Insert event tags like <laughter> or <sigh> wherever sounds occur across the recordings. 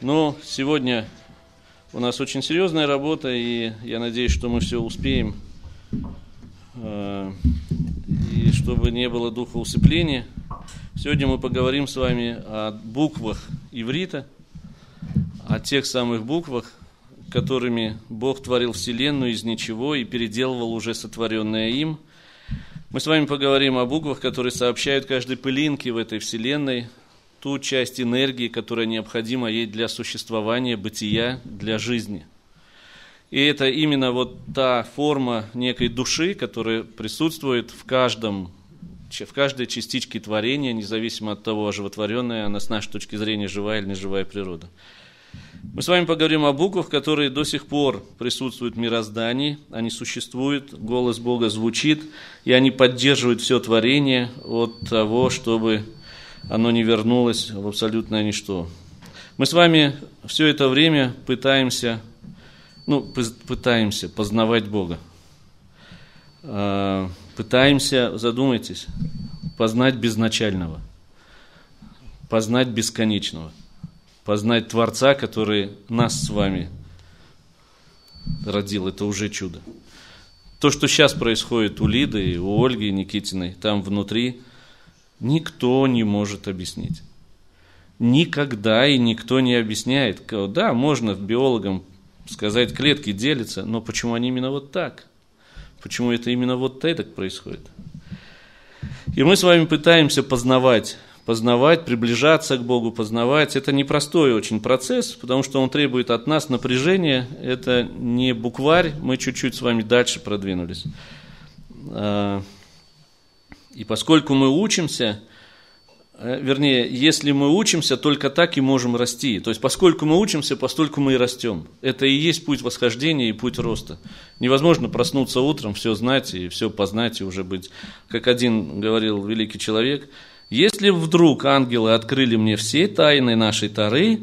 Но сегодня у нас очень серьезная работа, и я надеюсь, что мы все успеем. Э, и чтобы не было духа усыпления, сегодня мы поговорим с вами о буквах иврита, о тех самых буквах, которыми Бог творил Вселенную из ничего и переделывал уже сотворенное им. Мы с вами поговорим о буквах, которые сообщают каждой пылинке в этой Вселенной ту часть энергии, которая необходима ей для существования, бытия, для жизни. И это именно вот та форма некой души, которая присутствует в каждом в каждой частичке творения, независимо от того, оживотворенная она с нашей точки зрения живая или неживая природа. Мы с вами поговорим о буквах, которые до сих пор присутствуют в мироздании, они существуют, голос Бога звучит, и они поддерживают все творение от того, чтобы оно не вернулось в абсолютное ничто. Мы с вами все это время пытаемся, ну, пытаемся познавать Бога. А, пытаемся, задумайтесь, познать безначального, познать бесконечного, познать Творца, который нас с вами родил. Это уже чудо. То, что сейчас происходит у Лиды, у Ольги Никитиной, там внутри – никто не может объяснить. Никогда и никто не объясняет. Да, можно биологам сказать, клетки делятся, но почему они именно вот так? Почему это именно вот так происходит? И мы с вами пытаемся познавать, познавать, приближаться к Богу, познавать. Это непростой очень процесс, потому что он требует от нас напряжения. Это не букварь, мы чуть-чуть с вами дальше продвинулись. И поскольку мы учимся, э, вернее, если мы учимся, только так и можем расти. То есть, поскольку мы учимся, постольку мы и растем. Это и есть путь восхождения и путь роста. Невозможно проснуться утром, все знать и все познать и уже быть. Как один говорил великий человек, если вдруг ангелы открыли мне все тайны нашей Тары,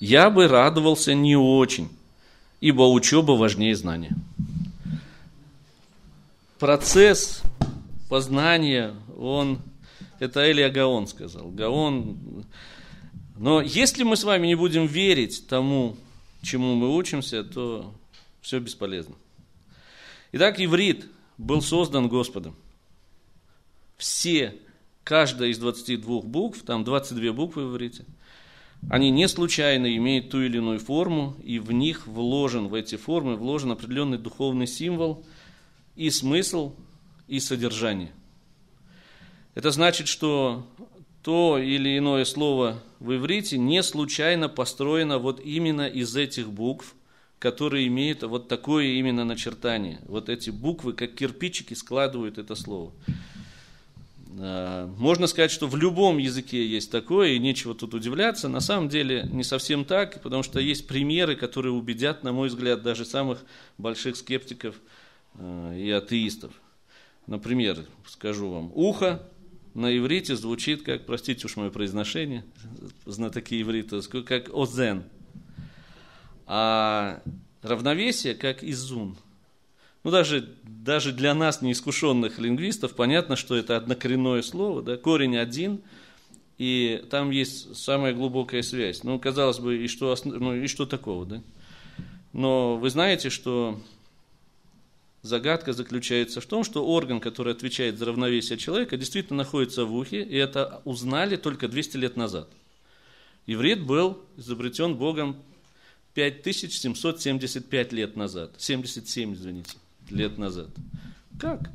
я бы радовался не очень, ибо учеба важнее знания. Процесс познание, он, это Элия Гаон сказал. Гаон, но если мы с вами не будем верить тому, чему мы учимся, то все бесполезно. Итак, иврит был создан Господом. Все, каждая из 22 букв, там 22 буквы в иврите, они не случайно имеют ту или иную форму, и в них вложен, в эти формы вложен определенный духовный символ и смысл, и содержание. Это значит, что то или иное слово в иврите не случайно построено вот именно из этих букв, которые имеют вот такое именно начертание. Вот эти буквы, как кирпичики, складывают это слово. А, можно сказать, что в любом языке есть такое, и нечего тут удивляться. На самом деле не совсем так, потому что есть примеры, которые убедят, на мой взгляд, даже самых больших скептиков а, и атеистов. Например, скажу вам, ухо на иврите звучит как, простите уж мое произношение, знатоки иврита, как озен. А равновесие как изун. Ну, даже, даже для нас, неискушенных лингвистов, понятно, что это однокоренное слово, да, корень один, и там есть самая глубокая связь. Ну, казалось бы, и что, ну, и что такого, да? Но вы знаете, что Загадка заключается в том, что орган, который отвечает за равновесие человека, действительно находится в ухе, и это узнали только 200 лет назад. Иврит был изобретен Богом 5775 лет назад. 77, извините, лет назад. Как?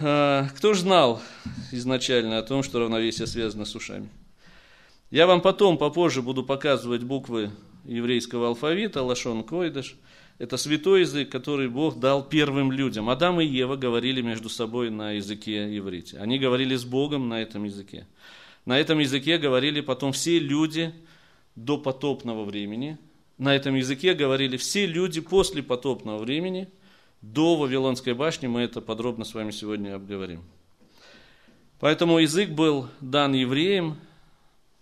А, кто же знал изначально о том, что равновесие связано с ушами? Я вам потом, попозже буду показывать буквы еврейского алфавита, лашон койдыш – это святой язык, который Бог дал первым людям. Адам и Ева говорили между собой на языке иврите. Они говорили с Богом на этом языке. На этом языке говорили потом все люди до потопного времени. На этом языке говорили все люди после потопного времени. До Вавилонской башни мы это подробно с вами сегодня обговорим. Поэтому язык был дан евреям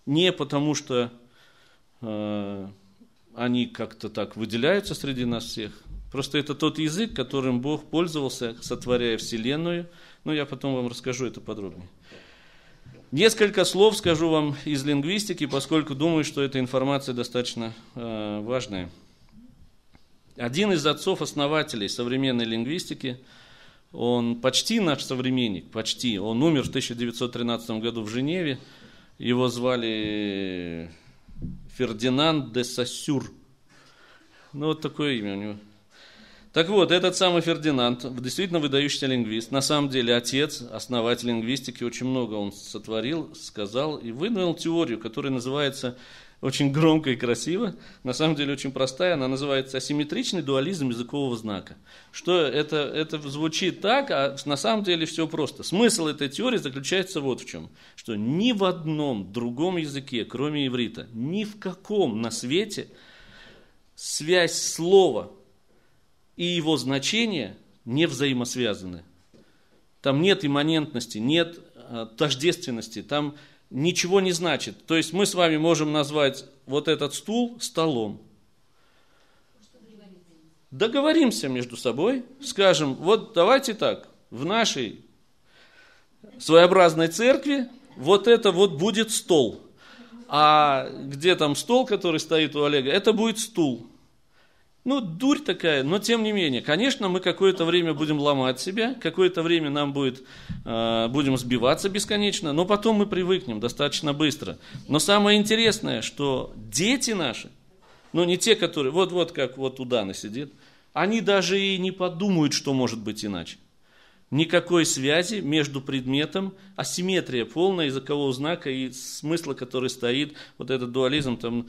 не потому, что э, они как-то так выделяются среди нас всех. Просто это тот язык, которым Бог пользовался, сотворяя Вселенную. Ну, я потом вам расскажу это подробнее. Несколько слов скажу вам из лингвистики, поскольку думаю, что эта информация достаточно э, важная. Один из отцов-основателей современной лингвистики, он почти наш современник, почти, он умер в 1913 году в Женеве, его звали Фердинанд де Сассюр. Ну, вот такое имя у него. Так вот, этот самый Фердинанд, действительно выдающийся лингвист, на самом деле отец, основатель лингвистики, очень много он сотворил, сказал и выдвинул теорию, которая называется очень громко и красиво, на самом деле очень простая, она называется асимметричный дуализм языкового знака. Что это, это звучит так, а на самом деле все просто. Смысл этой теории заключается вот в чем, что ни в одном другом языке, кроме иврита, ни в каком на свете связь слова и его значение не взаимосвязаны. Там нет имманентности, нет э, тождественности, там ничего не значит. То есть мы с вами можем назвать вот этот стул столом. Договоримся между собой, скажем, вот давайте так, в нашей своеобразной церкви вот это вот будет стол. А где там стол, который стоит у Олега, это будет стул. Ну, дурь такая, но тем не менее. Конечно, мы какое-то время будем ломать себя, какое-то время нам будет, э, будем сбиваться бесконечно, но потом мы привыкнем достаточно быстро. Но самое интересное, что дети наши, ну не те, которые, вот-вот как вот у Даны сидит, они даже и не подумают, что может быть иначе. Никакой связи между предметом, асимметрия полная языкового знака и смысла, который стоит, вот этот дуализм там,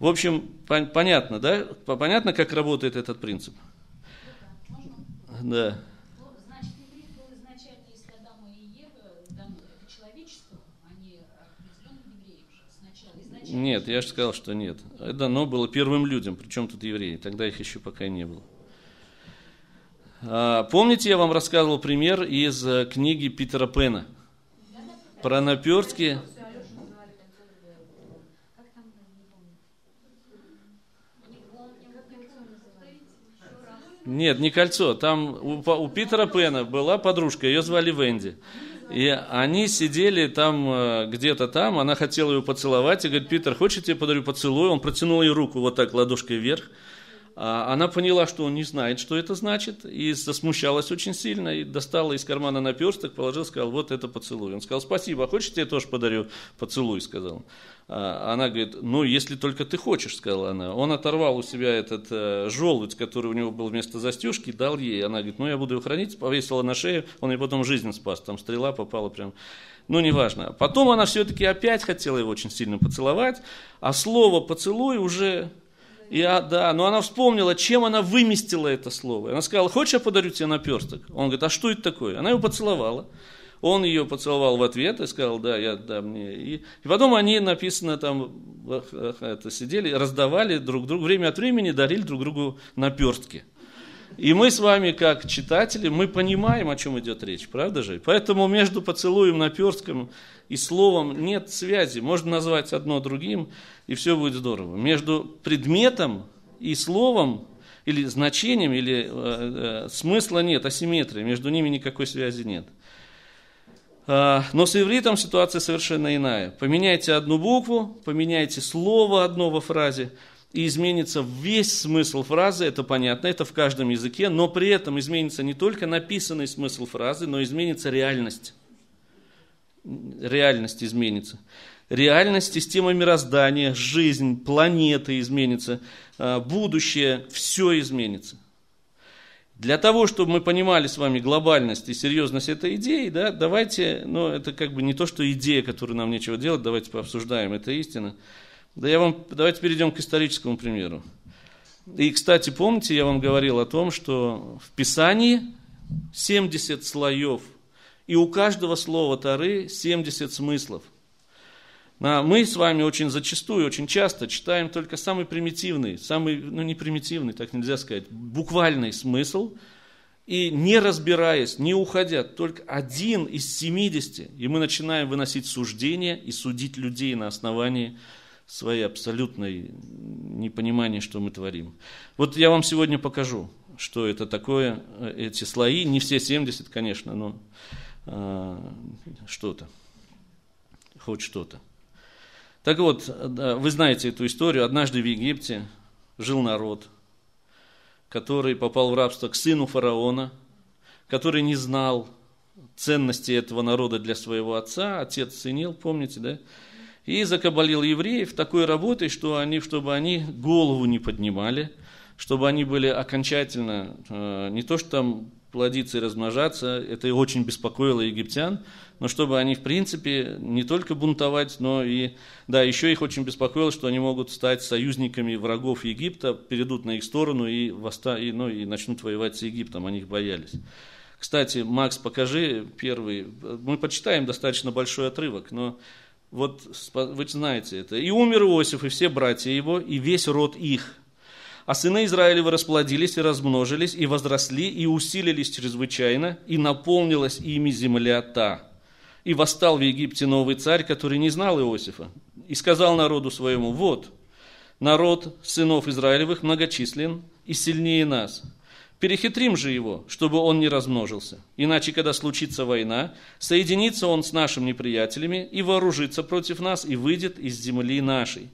в общем, пон- понятно, да? Понятно, как работает этот принцип? Да. А Нет, я же сказал, что нет. Это дано было первым людям, причем тут евреи, тогда их еще пока не было. А, Помните, я вам рассказывал пример из э, книги Питера Пена про наперстки. Как там, не помню. Не помню, как это называется. Еще раз. Нет, не кольцо. Там у, у Питера Пена была подружка, ее звали Венди. И они сидели там, э, где-то там, она хотела ее поцеловать, и говорит, Питер, хочешь, я тебе подарю поцелуй? Он протянул ей руку вот так, ладошкой вверх. А Она поняла, что он не знает, что это значит, и засмущалась очень сильно, и достала из кармана наперсток, положил, сказал, вот это поцелуй. Он сказал, спасибо, а хочешь, я тебе тоже подарю поцелуй, сказал. А Она говорит, ну, если только ты хочешь, сказала она. Он оторвал у себя этот э, желудь, который у него был вместо застежки, дал ей. Она говорит, ну, я буду его хранить, повесила на шею, он ей потом жизнь спас, там стрела попала прям ну, неважно. Потом она все-таки опять хотела его очень сильно поцеловать, а слово «поцелуй» уже... И, да, но она вспомнила, чем она выместила это слово. Она сказала, хочешь, я подарю тебе наперсток? Он говорит, а что это такое? Она его поцеловала. Он ее поцеловал в ответ и сказал, да, я, да, мне. И, и потом они, написано там, это, сидели, раздавали друг другу, время от времени дарили друг другу наперстки. И мы с вами, как читатели, мы понимаем, о чем идет речь, правда же? Поэтому между поцелуем, наперстком и словом нет связи. Можно назвать одно другим, и все будет здорово. Между предметом и словом, или значением, или э, э, смысла нет, асимметрии, между ними никакой связи нет. А, Но с ивритом ситуация совершенно иная. Поменяйте одну букву, поменяйте слово одно во фразе, и изменится весь смысл фразы, это понятно, это в каждом языке, но при этом изменится не только написанный смысл фразы, но изменится реальность. Реальность изменится. Реальность, система мироздания, жизнь, планеты изменится, а, будущее, все изменится. Для того, чтобы мы понимали с вами глобальность и серьезность этой идеи, да, давайте, ну, это как бы не то, что идея, которую нам нечего делать, давайте пообсуждаем, это истина. Да я вам, давайте перейдем к историческому примеру. И, кстати, помните, я вам говорил о том, что в Писании 70 слоев, и у каждого слова Тары 70 смыслов. А мы с вами очень зачастую, очень часто читаем только самый примитивный, самый, ну не примитивный, так нельзя сказать, буквальный смысл, и не разбираясь, не уходя, только один из 70, и мы начинаем выносить суждения и судить людей на основании своей абсолютной непонимания, что мы творим. Вот я вам сегодня покажу, что это такое, эти слои, не все 70, конечно, но что-то. хоть что-то. Так вот, вы знаете эту историю. Однажды в Египте жил народ, который попал в рабство к сыну фараона, который не знал ценности этого народа для своего отца, отец ценил, помните, да? И закабалил евреев такой работой, что они, чтобы они голову не поднимали, чтобы они были окончательно, э, не то что там плодиться и размножаться, это очень беспокоило египтян, но чтобы они, в принципе, не только бунтовать, но и, да, еще их очень беспокоило, что они могут стать союзниками врагов Египта, перейдут на их сторону и, воста, и, ну, и начнут воевать с Египтом, они их боялись. Кстати, Макс, покажи первый, мы почитаем достаточно большой отрывок, но вот вы знаете это. «И умер Иосиф, и все братья его, и весь род их, а сыны Израилевы расплодились и размножились, и возросли, и усилились чрезвычайно, и наполнилась ими земля та. И восстал в Египте новый царь, который не знал Иосифа, и сказал народу своему, вот, народ сынов Израилевых многочислен и сильнее нас. Перехитрим же его, чтобы он не размножился. Иначе, когда случится война, соединится он с нашими неприятелями и вооружится против нас и выйдет из земли нашей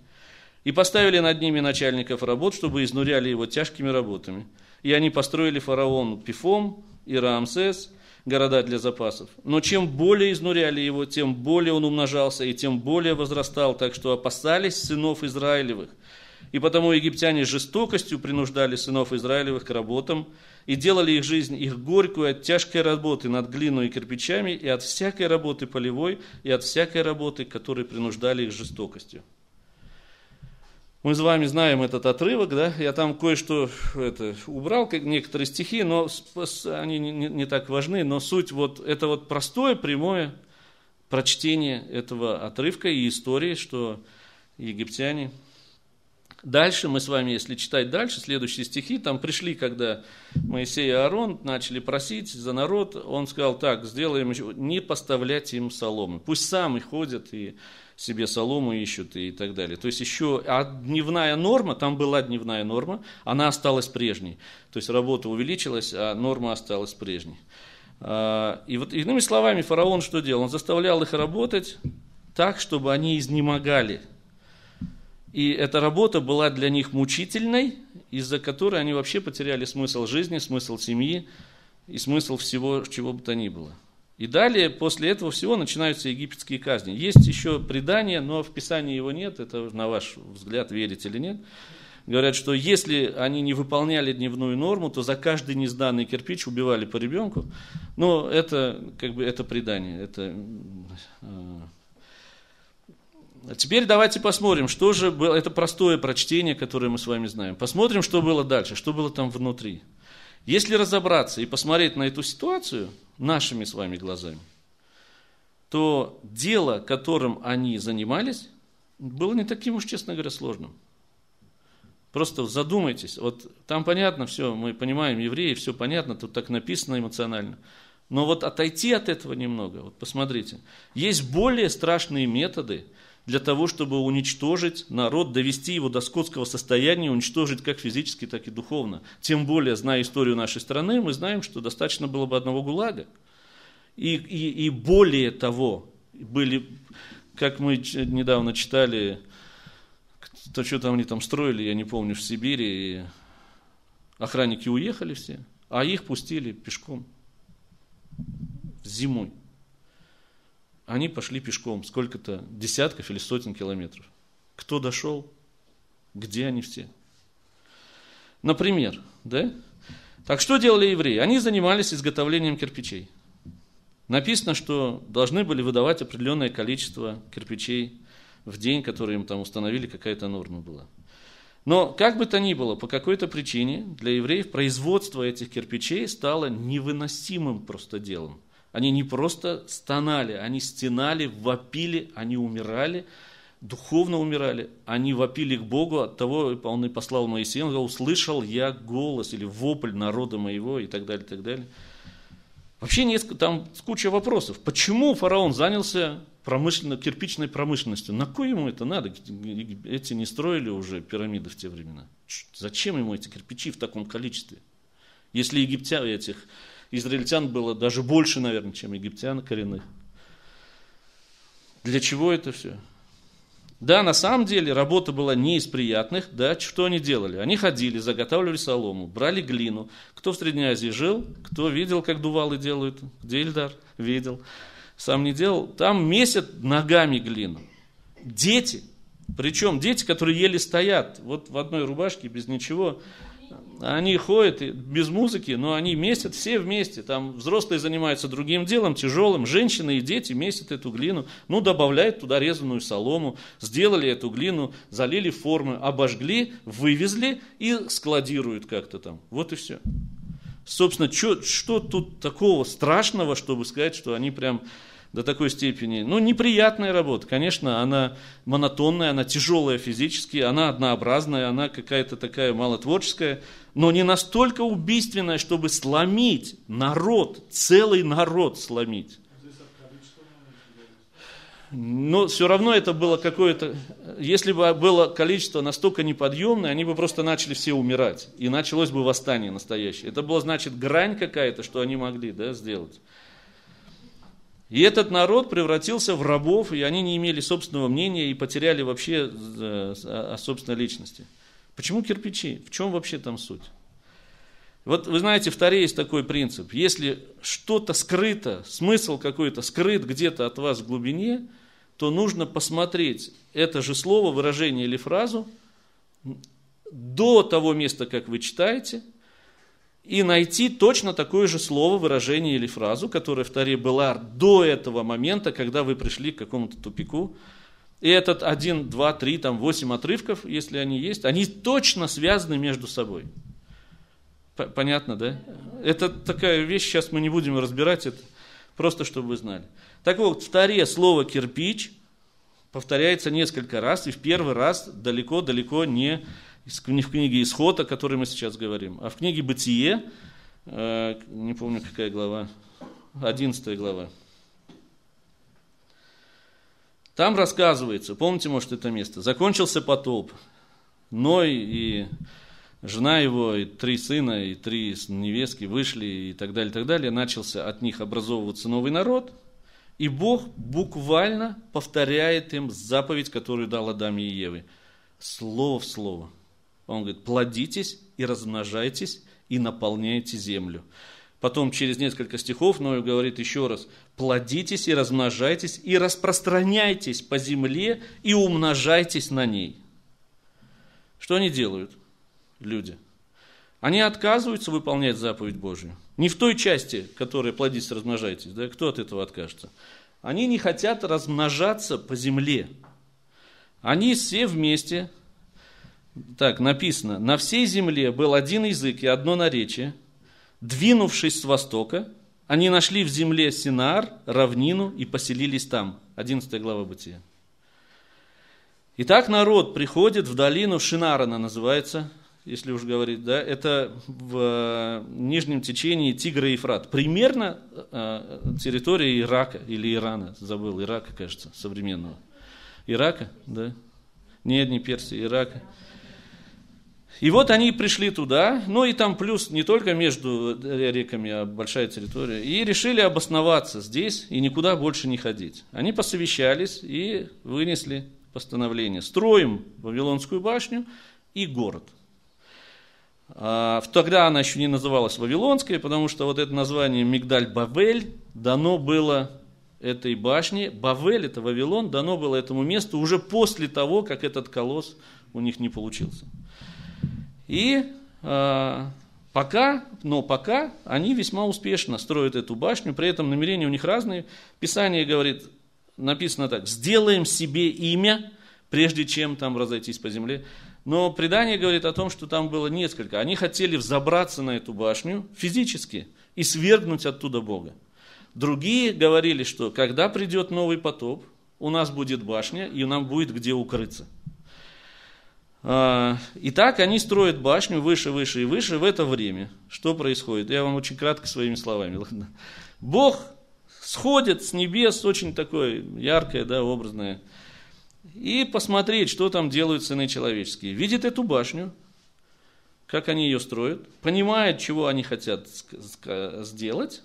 и поставили над ними начальников работ, чтобы изнуряли его тяжкими работами. И они построили фараону Пифом и Рамсес, города для запасов. Но чем более изнуряли его, тем более он умножался и тем более возрастал, так что опасались сынов Израилевых. И потому египтяне жестокостью принуждали сынов Израилевых к работам и делали их жизнь их горькую от тяжкой работы над глиной и кирпичами, и от всякой работы полевой, и от всякой работы, которые принуждали их жестокостью. Мы с вами знаем этот отрывок, да, я там кое-что это, убрал, как некоторые стихи, но они не, не, не так важны, но суть вот, это вот простое, прямое прочтение этого отрывка и истории, что египтяне Дальше мы с вами, если читать дальше, следующие стихи, там пришли, когда Моисей и Аарон начали просить за народ, он сказал, так, сделаем не поставлять им соломы, пусть сами ходят и себе солому ищут и так далее. То есть еще а дневная норма, там была дневная норма, она осталась прежней. То есть работа увеличилась, а норма осталась прежней. А, и вот иными словами, фараон что делал? Он заставлял их работать так, чтобы они изнемогали. И эта работа была для них мучительной, из-за которой они вообще потеряли смысл жизни, смысл семьи и смысл всего, чего бы то ни было. И далее, после этого всего, начинаются египетские казни. Есть еще предание, но в Писании его нет, это на ваш взгляд, верите или нет. Говорят, что если они не выполняли дневную норму, то за каждый несданный кирпич убивали по ребенку. Но это, как бы, это предание. Это, э, Теперь давайте посмотрим, что же было, это простое прочтение, которое мы с вами знаем. Посмотрим, что было дальше, что было там внутри. Если разобраться и посмотреть на эту ситуацию нашими с вами глазами, то дело, которым они занимались, было не таким уж, честно говоря, сложным. Просто задумайтесь. Вот там понятно все, мы понимаем, евреи, все понятно, тут так написано эмоционально. Но вот отойти от этого немного, вот посмотрите. Есть более страшные методы, для того, чтобы уничтожить народ, довести его до скотского состояния, уничтожить как физически, так и духовно. Тем более, зная историю нашей страны, мы знаем, что достаточно было бы одного ГУЛАГа. И, и, и более того, были, как мы недавно читали, то, что там они там строили, я не помню, в Сибири, и охранники уехали все, а их пустили пешком зимой они пошли пешком сколько-то десятков или сотен километров. Кто дошел? Где они все? Например, да? Так что делали евреи? Они занимались изготовлением кирпичей. Написано, что должны были выдавать определенное количество кирпичей в день, который им там установили, какая-то норма была. Но, как бы то ни было, по какой-то причине для евреев производство этих кирпичей стало невыносимым просто делом. Они не просто стонали, они стенали, вопили, они умирали, духовно умирали. Они вопили к Богу, от того он и послал Моисея, он сказал, услышал я голос или вопль народа моего и так далее, и так далее. Вообще нет, там куча вопросов. Почему фараон занялся промышленно, кирпичной промышленностью? На кой ему это надо? Эти не строили уже пирамиды в те времена. Зачем ему эти кирпичи в таком количестве? Если египтяне этих израильтян было даже больше, наверное, чем египтян коренных. Для чего это все? Да, на самом деле работа была не из приятных, да, что они делали? Они ходили, заготавливали солому, брали глину. Кто в Средней Азии жил, кто видел, как дувалы делают, где Ильдар видел, сам не делал, там месят ногами глину. Дети, причем дети, которые еле стоят, вот в одной рубашке, без ничего, они ходят без музыки, но они месят все вместе. Там взрослые занимаются другим делом, тяжелым. Женщины и дети месят эту глину. Ну, добавляют туда резаную солому. Сделали эту глину, залили формы, обожгли, вывезли и складируют как-то там. Вот и все. Собственно, что, что тут такого страшного, чтобы сказать, что они прям до такой степени. Ну, неприятная работа, конечно, она монотонная, она тяжелая физически, она однообразная, она какая-то такая малотворческая, но не настолько убийственная, чтобы сломить народ, целый народ сломить. Но все равно это было какое-то, если бы было количество настолько неподъемное, они бы просто начали все умирать, и началось бы восстание настоящее. Это была, значит, грань какая-то, что они могли да, сделать. И этот народ превратился в рабов, и они не имели собственного мнения и потеряли вообще э, о собственной личности. Почему кирпичи? В чем вообще там суть? Вот вы знаете, в Таре есть такой принцип. Если что-то скрыто, смысл какой-то скрыт где-то от вас в глубине, то нужно посмотреть это же слово, выражение или фразу до того места, как вы читаете – и найти точно такое же слово, выражение или фразу, которая в Таре была до этого момента, когда вы пришли к какому-то тупику. И этот один, два, три, там восемь отрывков, если они есть, они точно связаны между собой. Понятно, да? Это такая вещь, сейчас мы не будем разбирать это, просто чтобы вы знали. Так вот, в Таре слово «кирпич» повторяется несколько раз, и в первый раз далеко-далеко не не в книге Исход, о которой мы сейчас говорим, а в книге Бытие, э, не помню какая глава, 11 глава. Там рассказывается, помните, может, это место, закончился потоп, Ной и жена его, и три сына, и три невестки вышли, и так далее, и так далее. Начался от них образовываться новый народ, и Бог буквально повторяет им заповедь, которую дал Адам и Еве. Слово в слово. Он говорит, плодитесь и размножайтесь и наполняйте землю. Потом через несколько стихов Ной говорит еще раз, плодитесь и размножайтесь и распространяйтесь по земле и умножайтесь на ней. Что они делают, люди? Они отказываются выполнять заповедь Божию. Не в той части, которая плодитесь, размножайтесь. Да? Кто от этого откажется? Они не хотят размножаться по земле. Они все вместе так, написано, на всей земле был один язык и одно наречие. Двинувшись с востока, они нашли в земле Синар, равнину и поселились там. 11 глава Бытия. Итак, народ приходит в долину Шинар, она называется, если уж говорить, да, это в э, нижнем течении Тигра и Ефрат. Примерно э, территория Ирака или Ирана, забыл, Ирака, кажется, современного. Ирака, да? Нет, не Персии, Ирака. И вот они пришли туда, ну и там плюс не только между реками, а большая территория, и решили обосноваться здесь и никуда больше не ходить. Они посовещались и вынесли постановление. Строим Вавилонскую башню и город. А, тогда она еще не называлась Вавилонской, потому что вот это название Мигдаль-Бавель дано было этой башне. Бавель, это Вавилон, дано было этому месту уже после того, как этот колосс у них не получился. И э, пока, но пока они весьма успешно строят эту башню, при этом намерения у них разные. Писание говорит, написано так, сделаем себе имя, прежде чем там разойтись по земле. Но предание говорит о том, что там было несколько. Они хотели взобраться на эту башню физически и свергнуть оттуда Бога. Другие говорили, что когда придет новый потоп, у нас будет башня, и нам будет где укрыться. А, и так они строят башню выше, выше и выше в это время. Что происходит? Я вам очень кратко своими словами. <laughs> Ладно. Бог сходит с небес, очень такое яркое, да, образное, и посмотреть, что там делают сыны человеческие. Видит эту башню, как они ее строят, понимает, чего они хотят сделать,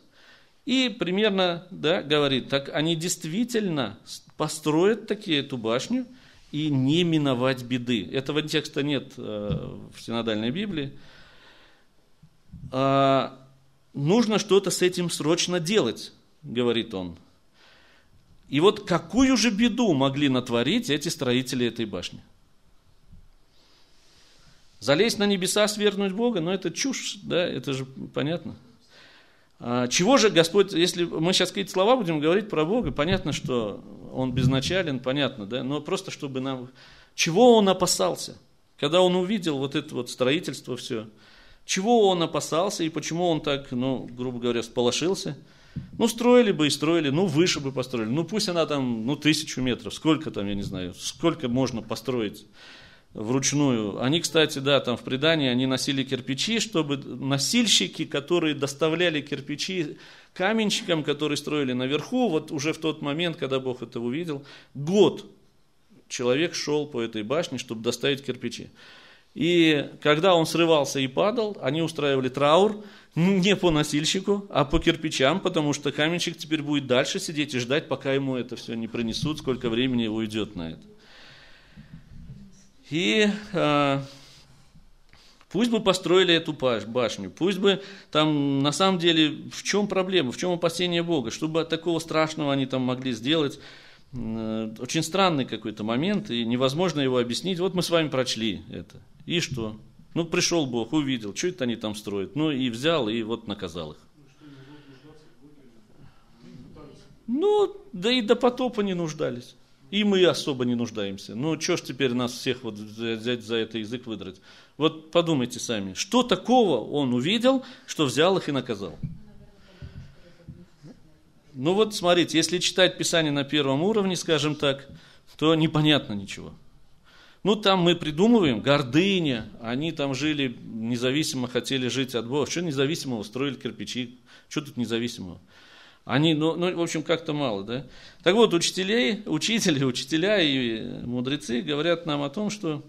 И примерно да, говорит, так они действительно построят такие эту башню и не миновать беды. Этого текста нет э, в синодальной Библии. А, нужно что-то с этим срочно делать, говорит он. И вот какую же беду могли натворить эти строители этой башни? Залезть на небеса, свергнуть Бога, ну это чушь, да, это же понятно. А, чего же Господь, если мы сейчас какие-то слова будем говорить про Бога, понятно, что Он безначален, понятно, да, но просто чтобы нам... Чего Он опасался? Когда Он увидел вот это вот строительство все, чего Он опасался и почему Он так, ну, грубо говоря, сполошился? Ну, строили бы и строили, ну, выше бы построили. Ну, пусть она там, ну, тысячу метров, сколько там, я не знаю, сколько можно построить вручную. Они, кстати, да, там в предании, они носили кирпичи, чтобы носильщики, которые доставляли кирпичи каменщикам, которые строили наверху, вот уже в тот момент, когда Бог это увидел, год человек шел по этой башне, чтобы доставить кирпичи. И когда он срывался и падал, они устраивали траур не по носильщику, а по кирпичам, потому что каменщик теперь будет дальше сидеть и ждать, пока ему это все не принесут, сколько времени уйдет на это. И э, пусть бы построили эту башню, пусть бы там на самом деле в чем проблема, в чем опасение Бога, чтобы от такого страшного они там могли сделать. Э, очень странный какой-то момент, и невозможно его объяснить. Вот мы с вами прочли это. И что? Ну, пришел Бог, увидел, что это они там строят. Ну, и взял, и вот наказал их. Ну, да и до потопа не нуждались. И мы особо не нуждаемся. Ну, что ж теперь нас всех вот взять за это язык выдрать? Вот подумайте сами, что такого он увидел, что взял их и наказал? Ну вот смотрите, если читать Писание на первом уровне, скажем так, то непонятно ничего. Ну там мы придумываем, гордыня, они там жили независимо, хотели жить от Бога. Что независимого, строили кирпичи, что тут независимого? Они, ну, ну, в общем, как-то мало, да? Так вот, учителей, учители, учителя и мудрецы говорят нам о том, что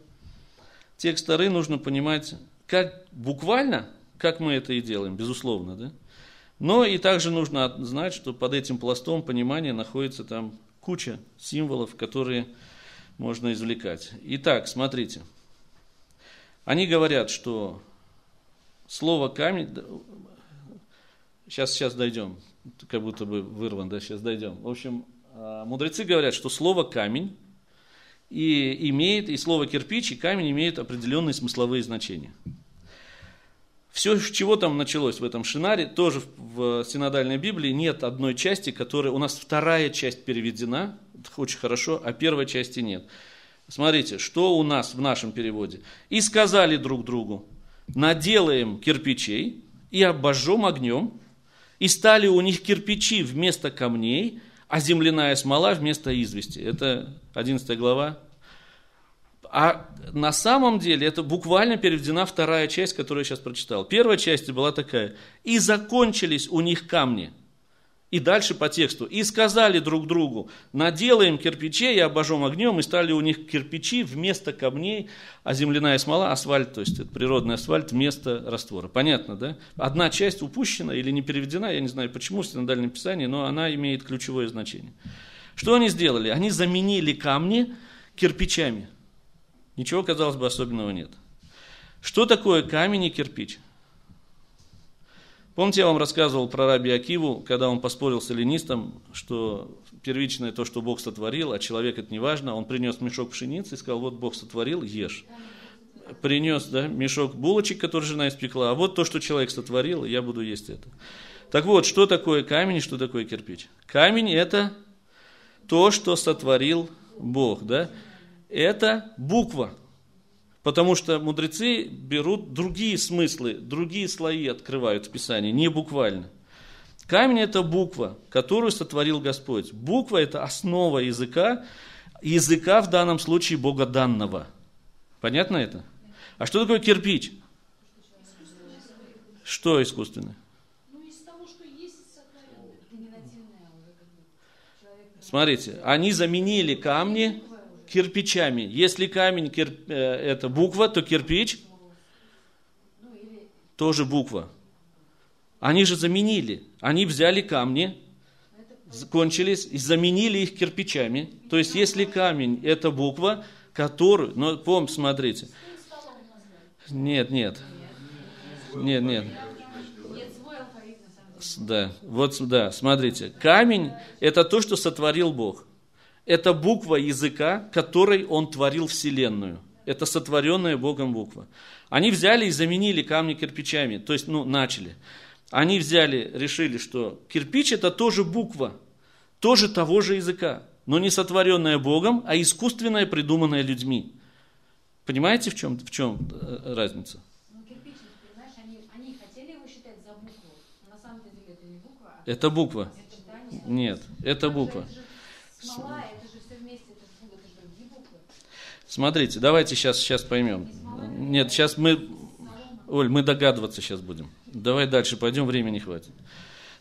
текст Тары нужно понимать как буквально, как мы это и делаем, безусловно, да? Но и также нужно знать, что под этим пластом понимания находится там куча символов, которые можно извлекать. Итак, смотрите. Они говорят, что слово камень... Сейчас, сейчас дойдем как будто бы вырван, да, сейчас дойдем. В общем, а, мудрецы говорят, что слово камень и имеет, и слово кирпич, и камень имеют определенные смысловые значения. Все, чего там началось в этом шинаре, тоже в синодальной Библии нет одной части, которая... У нас вторая часть переведена, очень хорошо, а первой части нет. Смотрите, что у нас в нашем переводе. «И сказали друг другу, наделаем кирпичей и обожжем огнем, и стали у них кирпичи вместо камней, а земляная смола вместо извести. Это 11 глава. А на самом деле это буквально переведена вторая часть, которую я сейчас прочитал. Первая часть была такая. «И закончились у них камни». И дальше по тексту. И сказали друг другу, наделаем кирпичей и обожжем огнем, и стали у них кирпичи вместо камней, а земляная смола, асфальт, то есть это природный асфальт вместо раствора. Понятно, да? Одна часть упущена или не переведена, я не знаю почему в синодальном писании, но она имеет ключевое значение. Что они сделали? Они заменили камни кирпичами. Ничего, казалось бы, особенного нет. Что такое камень и кирпич? Помните, я вам рассказывал про раби Акиву, когда он поспорил с эллинистом, что первичное то, что Бог сотворил, а человек это не важно. Он принес мешок пшеницы и сказал, вот Бог сотворил, ешь. Принес да, мешок булочек, который жена испекла, а вот то, что человек сотворил, я буду есть это. Так вот, что такое камень и что такое кирпич? Камень – это то, что сотворил Бог. Да? Это буква – Потому что мудрецы берут другие смыслы, другие слои открывают в Писании, не буквально. Камень – это буква, которую сотворил Господь. Буква – это основа языка, языка в данном случае богоданного. Понятно это? А что такое кирпич? Что искусственное? Смотрите, они заменили камни кирпичами. Если камень кир, э, это буква, то кирпич тоже буква. Они же заменили. Они взяли камни, закончились и заменили их кирпичами. То есть, если камень – это буква, которую… Ну, помните, смотрите. Нет, нет. Нет, нет. Да, вот, да, смотрите. Камень – это то, что сотворил Бог. Это буква языка, которой Он творил Вселенную. Это сотворенная Богом буква. Они взяли и заменили камни кирпичами, то есть, ну, начали. Они взяли, решили, что кирпич – это тоже буква, тоже того же языка, но не сотворенная Богом, а искусственная, придуманная людьми. Понимаете, в чем, в чем э, разница? Это буква. Нет, это буква. Смотрите, давайте сейчас, сейчас поймем. Нет, сейчас мы, Оль, мы догадываться сейчас будем. Давай дальше пойдем, времени хватит.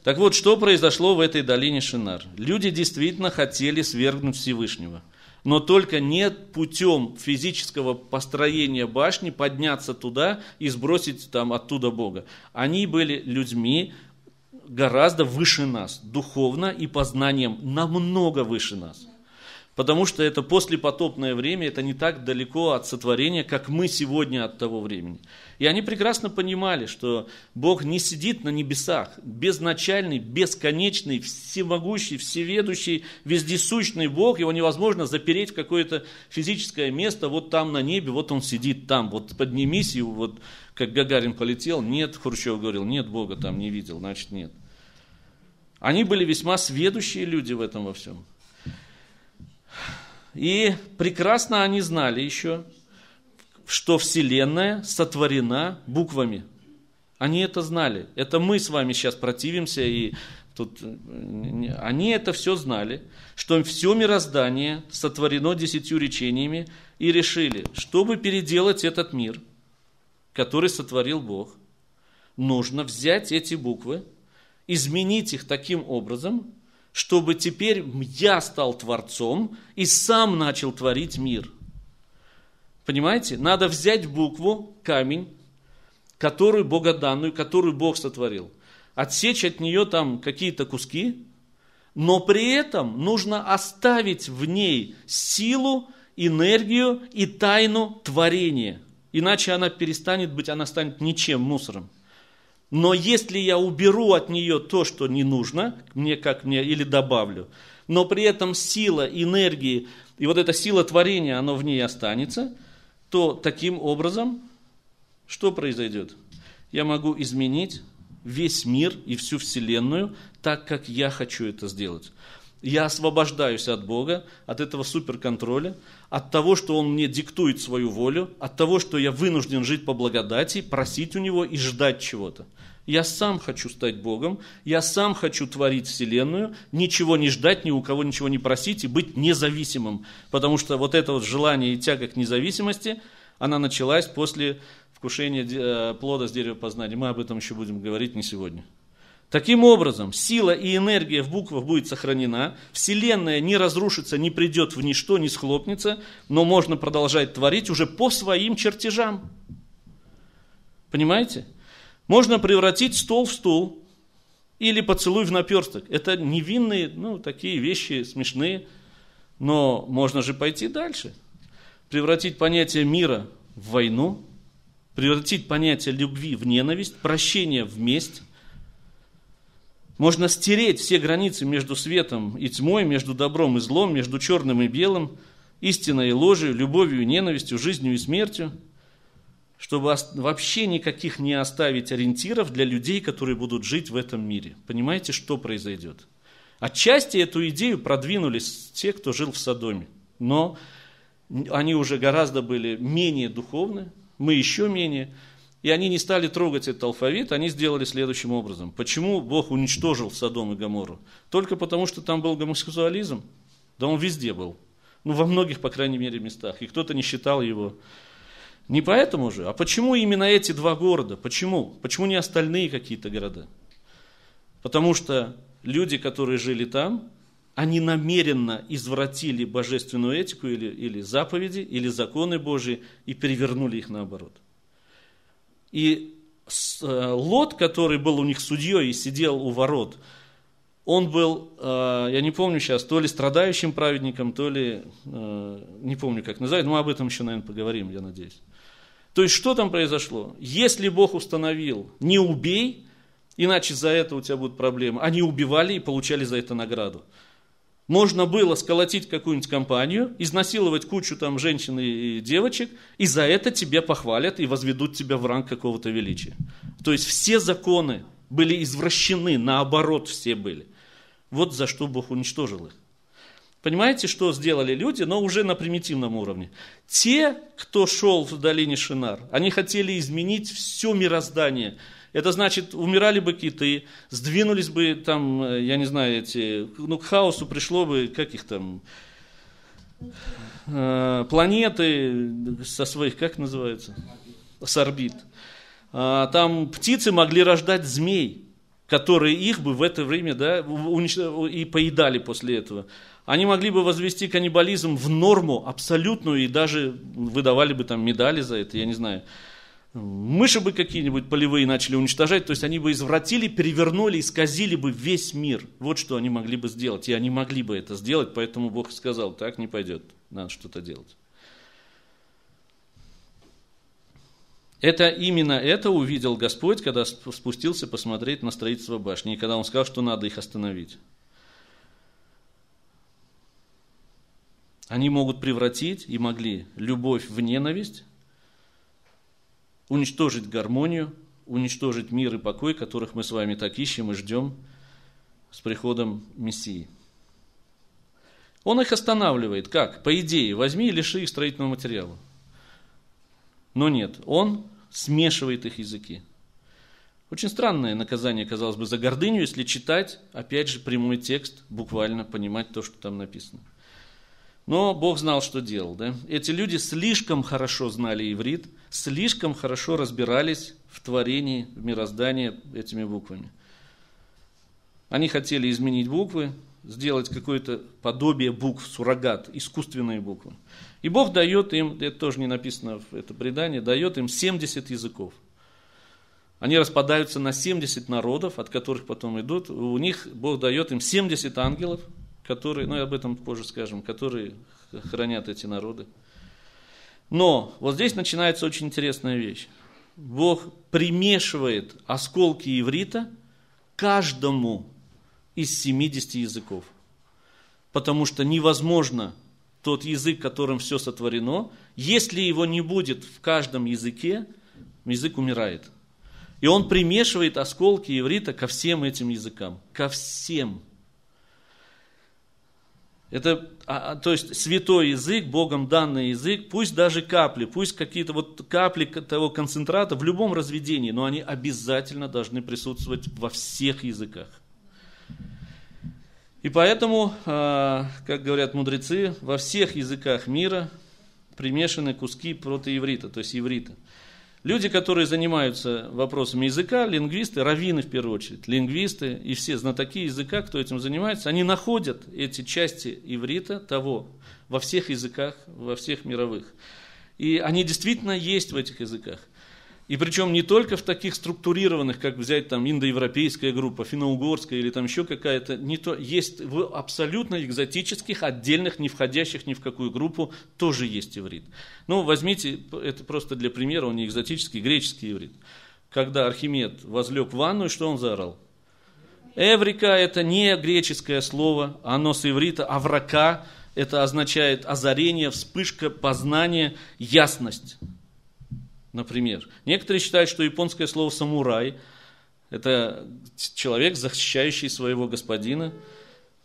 Так вот, что произошло в этой долине Шинар? Люди действительно хотели свергнуть Всевышнего. Но только не путем физического построения башни подняться туда и сбросить там оттуда Бога. Они были людьми, гораздо выше нас, духовно и познанием намного выше нас. Потому что это послепотопное время, это не так далеко от сотворения, как мы сегодня от того времени. И они прекрасно понимали, что Бог не сидит на небесах, безначальный, бесконечный, всемогущий, всеведущий, вездесущный Бог, его невозможно запереть в какое-то физическое место, вот там на небе, вот он сидит там, вот поднимись, и вот как Гагарин полетел, нет, Хрущев говорил, нет, Бога там не видел, значит нет. Они были весьма сведущие люди в этом во всем. И прекрасно они знали еще, что Вселенная сотворена буквами. Они это знали. Это мы с вами сейчас противимся, и тут они это все знали, что все мироздание сотворено десятью речениями, и решили, чтобы переделать этот мир, который сотворил Бог, нужно взять эти буквы, изменить их таким образом, чтобы теперь я стал Творцом и сам начал творить мир. Понимаете? Надо взять букву, камень, которую богоданную, которую Бог сотворил, отсечь от нее там какие-то куски, но при этом нужно оставить в ней силу, энергию и тайну творения. Иначе она перестанет быть, она станет ничем, мусором. Но если я уберу от нее то, что не нужно, мне как мне, или добавлю, но при этом сила, энергии и вот эта сила творения, оно в ней останется, то таким образом что произойдет? Я могу изменить весь мир и всю Вселенную так, как я хочу это сделать. Я освобождаюсь от Бога, от этого суперконтроля, от того, что Он мне диктует свою волю, от того, что я вынужден жить по благодати, просить у Него и ждать чего-то. Я сам хочу стать Богом, я сам хочу творить Вселенную, ничего не ждать, ни у кого ничего не просить и быть независимым. Потому что вот это вот желание и тяга к независимости, она началась после вкушения э, плода с дерева познания. Мы об этом еще будем говорить не сегодня. Таким образом, сила и энергия в буквах будет сохранена, Вселенная не разрушится, не придет в ничто, не схлопнется, но можно продолжать творить уже по своим чертежам. Понимаете? Можно превратить стол в стул или поцелуй в наперсток. Это невинные, ну, такие вещи смешные, но можно же пойти дальше. Превратить понятие мира в войну, превратить понятие любви в ненависть, прощения в месть. Можно стереть все границы между светом и тьмой, между добром и злом, между черным и белым, истиной и ложью, любовью и ненавистью, жизнью и смертью – чтобы вообще никаких не оставить ориентиров для людей, которые будут жить в этом мире. Понимаете, что произойдет? Отчасти эту идею продвинулись те, кто жил в Содоме, но они уже гораздо были менее духовны, мы еще менее, и они не стали трогать этот алфавит, они сделали следующим образом. Почему Бог уничтожил Содом и Гамору? Только потому, что там был гомосексуализм? Да он везде был. Ну, во многих, по крайней мере, местах. И кто-то не считал его не поэтому же, а почему именно эти два города? Почему? Почему не остальные какие-то города? Потому что люди, которые жили там, они намеренно извратили божественную этику или, или заповеди, или законы Божьи и перевернули их наоборот. И э, Лот, который был у них судьей и сидел у ворот, он был, э, я не помню сейчас, то ли страдающим праведником, то ли, э, не помню как называют, но мы об этом еще, наверное, поговорим, я надеюсь. То есть, что там произошло? Если Бог установил, не убей, иначе за это у тебя будут проблемы. Они убивали и получали за это награду. Можно было сколотить какую-нибудь компанию, изнасиловать кучу там женщин и девочек, и за это тебя похвалят и возведут тебя в ранг какого-то величия. То есть все законы были извращены, наоборот все были. Вот за что Бог уничтожил их. Понимаете, что сделали люди, но уже на примитивном уровне. Те, кто шел в долине Шинар, они хотели изменить все мироздание. Это значит, умирали бы киты, сдвинулись бы там, э, я не знаю, эти, ну, к хаосу пришло бы, как их там, э, планеты со своих, как называется, с орбит. А, Там птицы могли рождать змей, которые их бы в это время да, и поедали после этого. Они могли бы возвести каннибализм в норму абсолютную и даже выдавали бы там медали за это, я не знаю. Мыши бы какие-нибудь полевые начали уничтожать, то есть они бы извратили, перевернули, исказили бы весь мир. Вот что они могли бы сделать, и они могли бы это сделать, поэтому Бог сказал, так не пойдет, надо что-то делать. Это именно это увидел Господь, когда сп- спустился посмотреть на строительство башни, и когда Он сказал, что надо их остановить. Они могут превратить и могли любовь в ненависть, уничтожить гармонию, уничтожить мир и покой, которых мы с вами так ищем и ждем с приходом Мессии. Он их останавливает. Как? По идее, возьми и лиши их строительного материала. Но нет, он смешивает их языки. Очень странное наказание, казалось бы, за гордыню, если читать, опять же, прямой текст, буквально понимать то, что там написано. Но Бог знал, что делал. Да? Эти люди слишком хорошо знали иврит, слишком хорошо разбирались в творении, в мироздании этими буквами. Они хотели изменить буквы, сделать какое-то подобие букв, суррогат, искусственные буквы. И Бог дает им, это тоже не написано в это предание, дает им 70 языков. Они распадаются на 70 народов, от которых потом идут. У них Бог дает им 70 ангелов, которые, ну и об этом позже скажем, которые хранят эти народы. Но вот здесь начинается очень интересная вещь. Бог примешивает осколки иврита каждому из 70 языков. Потому что невозможно тот язык, которым все сотворено, если его не будет в каждом языке, язык умирает. И он примешивает осколки иврита ко всем этим языкам. Ко всем. Это, а, а, то есть, святой язык, Богом данный язык, пусть даже капли, пусть какие-то вот капли того концентрата в любом разведении, но они обязательно должны присутствовать во всех языках. И поэтому, а, как говорят мудрецы, во всех языках мира примешаны куски протоеврита, то есть иврита. Люди, которые занимаются вопросами языка, лингвисты, раввины в первую очередь, лингвисты и все знатоки языка, кто этим занимается, они находят эти части иврита того во всех языках, во всех мировых. И они действительно есть в этих языках. И причем не только в таких структурированных, как взять там индоевропейская группа, финно-угорская или там еще какая-то, не то, есть в абсолютно экзотических, отдельных, не входящих ни в какую группу, тоже есть иврит. Ну, возьмите, это просто для примера, он не экзотический, греческий иврит. Когда Архимед возлег в ванну, что он заорал? Эврика – это не греческое слово, оно с иврита, аврака – это означает озарение, вспышка, познание, ясность например. Некоторые считают, что японское слово самурай – это человек, защищающий своего господина.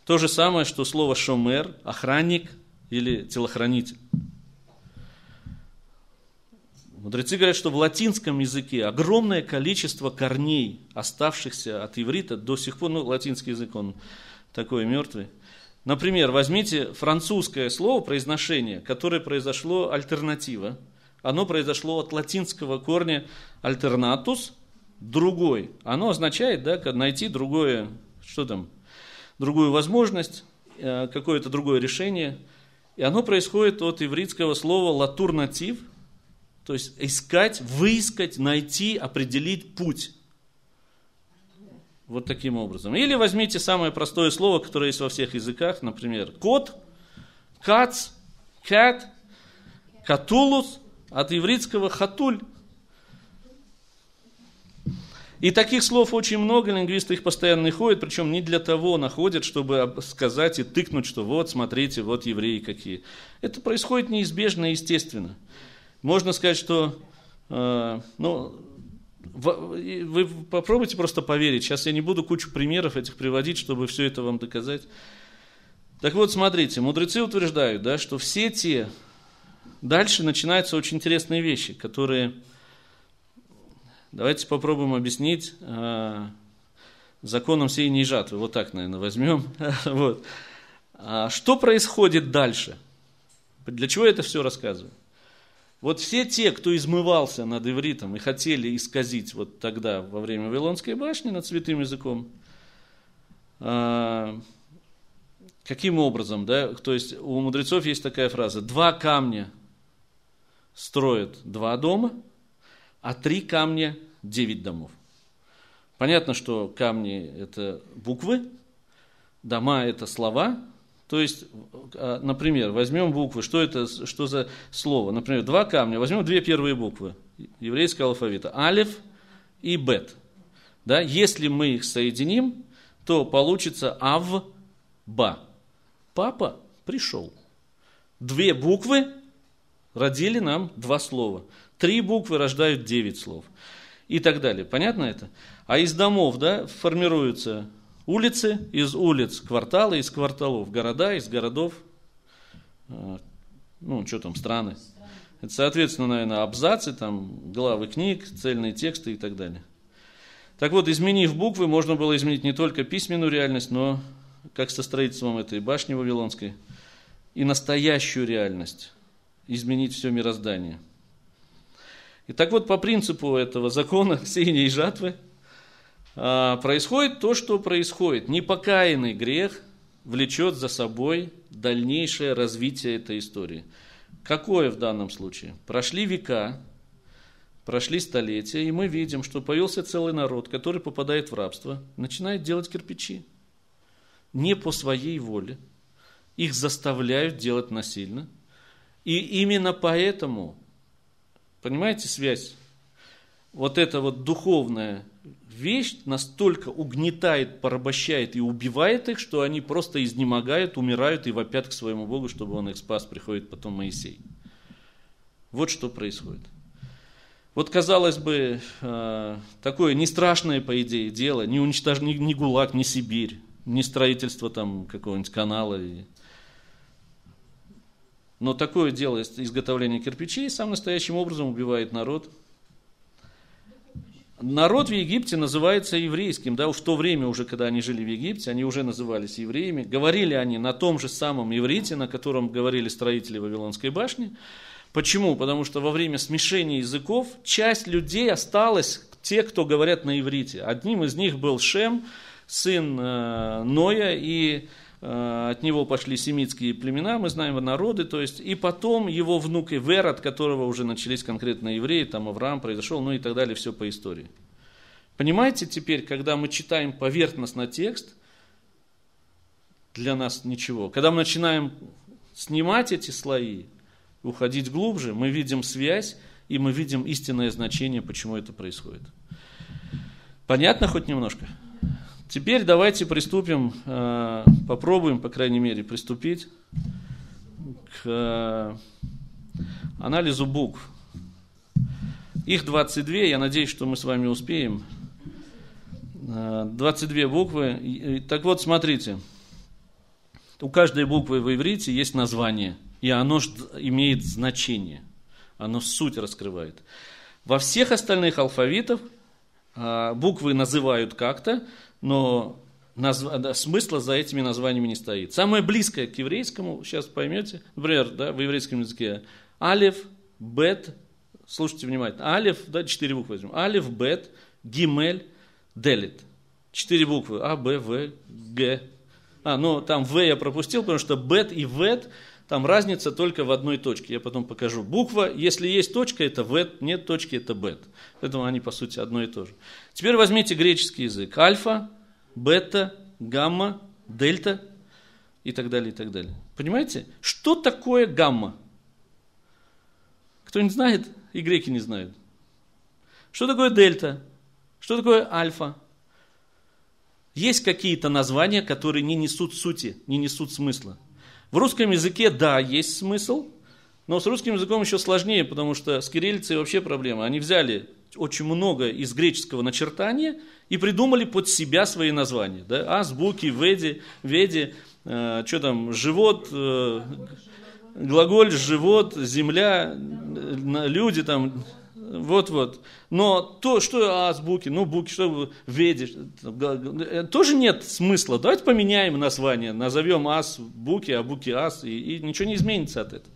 То же самое, что слово шомер – охранник или телохранитель. Мудрецы говорят, что в латинском языке огромное количество корней, оставшихся от иврита до сих пор, ну, латинский язык, он такой мертвый. Например, возьмите французское слово, произношение, которое произошло альтернатива – оно произошло от латинского корня альтернатус, другой. Оно означает да, найти другое, что там, другую возможность, какое-то другое решение. И оно происходит от ивритского слова латурнатив, То есть искать, выискать, найти, определить путь. Вот таким образом. Или возьмите самое простое слово, которое есть во всех языках, например, кот, кац, кат, катулус, от еврейского хатуль. И таких слов очень много, лингвисты их постоянно находят, причем не для того находят, чтобы сказать и тыкнуть, что вот, смотрите, вот евреи какие. Это происходит неизбежно и естественно. Можно сказать, что, э, ну, вы попробуйте просто поверить. Сейчас я не буду кучу примеров этих приводить, чтобы все это вам доказать. Так вот, смотрите, мудрецы утверждают, да, что все те... Дальше начинаются очень интересные вещи, которые Давайте попробуем объяснить э, законом сеяния и жатвы. Вот так, наверное, возьмем. <laughs> вот. А что происходит дальше? Для чего я это все рассказываю? Вот все те, кто измывался над ивритом и хотели исказить вот тогда, во время Вавилонской башни, над святым языком, э, каким образом, да, то есть у мудрецов есть такая фраза, два камня строят два дома, а три камня 9 домов. Понятно, что камни – это буквы, дома – это слова. То есть, а, например, возьмем буквы, что это, что за слово? Например, два камня, возьмем две первые буквы еврейского алфавита – алиф и бет. Да? Если мы их соединим, то получится ав-ба. Папа пришел. Две буквы родили нам два слова. Три буквы рождают девять слов и так далее. Понятно это? А из домов да, формируются улицы, из улиц кварталы, из кварталов города, из городов, э, ну, что там, страны. Это, соответственно, наверное, абзацы, там, главы книг, цельные тексты и так далее. Так вот, изменив буквы, можно было изменить не только письменную реальность, но, как со строительством этой башни Вавилонской, и настоящую реальность, изменить все мироздание – и так вот, по принципу этого закона <laughs> сеяния и жатвы, а, происходит то, что происходит. Непокаянный грех влечет за собой дальнейшее развитие этой истории. Какое в данном случае? Прошли века, прошли столетия, и мы видим, что появился целый народ, который попадает в рабство, начинает делать кирпичи. Не по своей воле. Их заставляют делать насильно. И именно поэтому Понимаете связь? Вот эта вот духовная вещь настолько угнетает, порабощает и убивает их, что они просто изнемогают, умирают и вопят к своему Богу, чтобы он их спас, приходит потом Моисей. Вот что происходит. Вот, казалось бы, э, такое не страшное, по идее, дело, не уничтож... ни, ГУЛАГ, ни Сибирь, ни строительство там какого-нибудь канала но такое дело изготовления кирпичей сам настоящим образом убивает народ. Народ в Египте называется еврейским, да, в то время уже, когда они жили в Египте, они уже назывались евреями. Говорили они на том же самом иврите, на котором говорили строители Вавилонской башни. Почему? Потому что во время смешения языков часть людей осталась, те, кто говорят на иврите. Одним из них был Шем, сын э, Ноя, и от него пошли семитские племена, мы знаем народы, то есть, и потом его внук Ивер, от которого уже начались конкретно евреи, там Авраам произошел, ну и так далее, все по истории. Понимаете теперь, когда мы читаем поверхностно текст, для нас ничего. Когда мы начинаем снимать эти слои, уходить глубже, мы видим связь, и мы видим истинное значение, почему это происходит. Понятно хоть немножко? Теперь давайте приступим, э, попробуем, по крайней мере, приступить к э, анализу букв. Их 22, я надеюсь, что мы с вами успеем. 22 э, буквы. Так вот, смотрите, у каждой буквы в иврите есть название, и оно имеет значение, оно суть раскрывает. Во всех остальных алфавитах буквы называют как-то, но назв... смысла за этими названиями не стоит. Самое близкое к еврейскому, сейчас поймете, например, да, в еврейском языке, алиф, бет, слушайте внимательно, алиф, да, четыре буквы возьмем, алиф, бет, гимель, делит. Четыре буквы, А, Б, В, Г. А, ну там В я пропустил, потому что бет и вет там разница только в одной точке. Я потом покажу. Буква, если есть точка, это В, нет точки, это бет. Поэтому они, по сути, одно и то же. Теперь возьмите греческий язык. Альфа, бета, гамма, дельта и так далее, и так далее. Понимаете? Что такое гамма? Кто не знает, и греки не знают. Что такое дельта? Что такое альфа? Есть какие-то названия, которые не несут сути, не несут смысла. В русском языке, да, есть смысл, но с русским языком еще сложнее, потому что с кириллицей вообще проблема. Они взяли очень много из греческого начертания и придумали под себя свои названия. Да? Азбуки, веди, веди, э, что там, живот, э, глаголь, живот, земля, э, люди там, вот-вот. Но то, что азбуки, ну, буки, что веди, тоже нет смысла. Давайте поменяем название, назовем ас буки, а буки ас, и, и ничего не изменится от этого.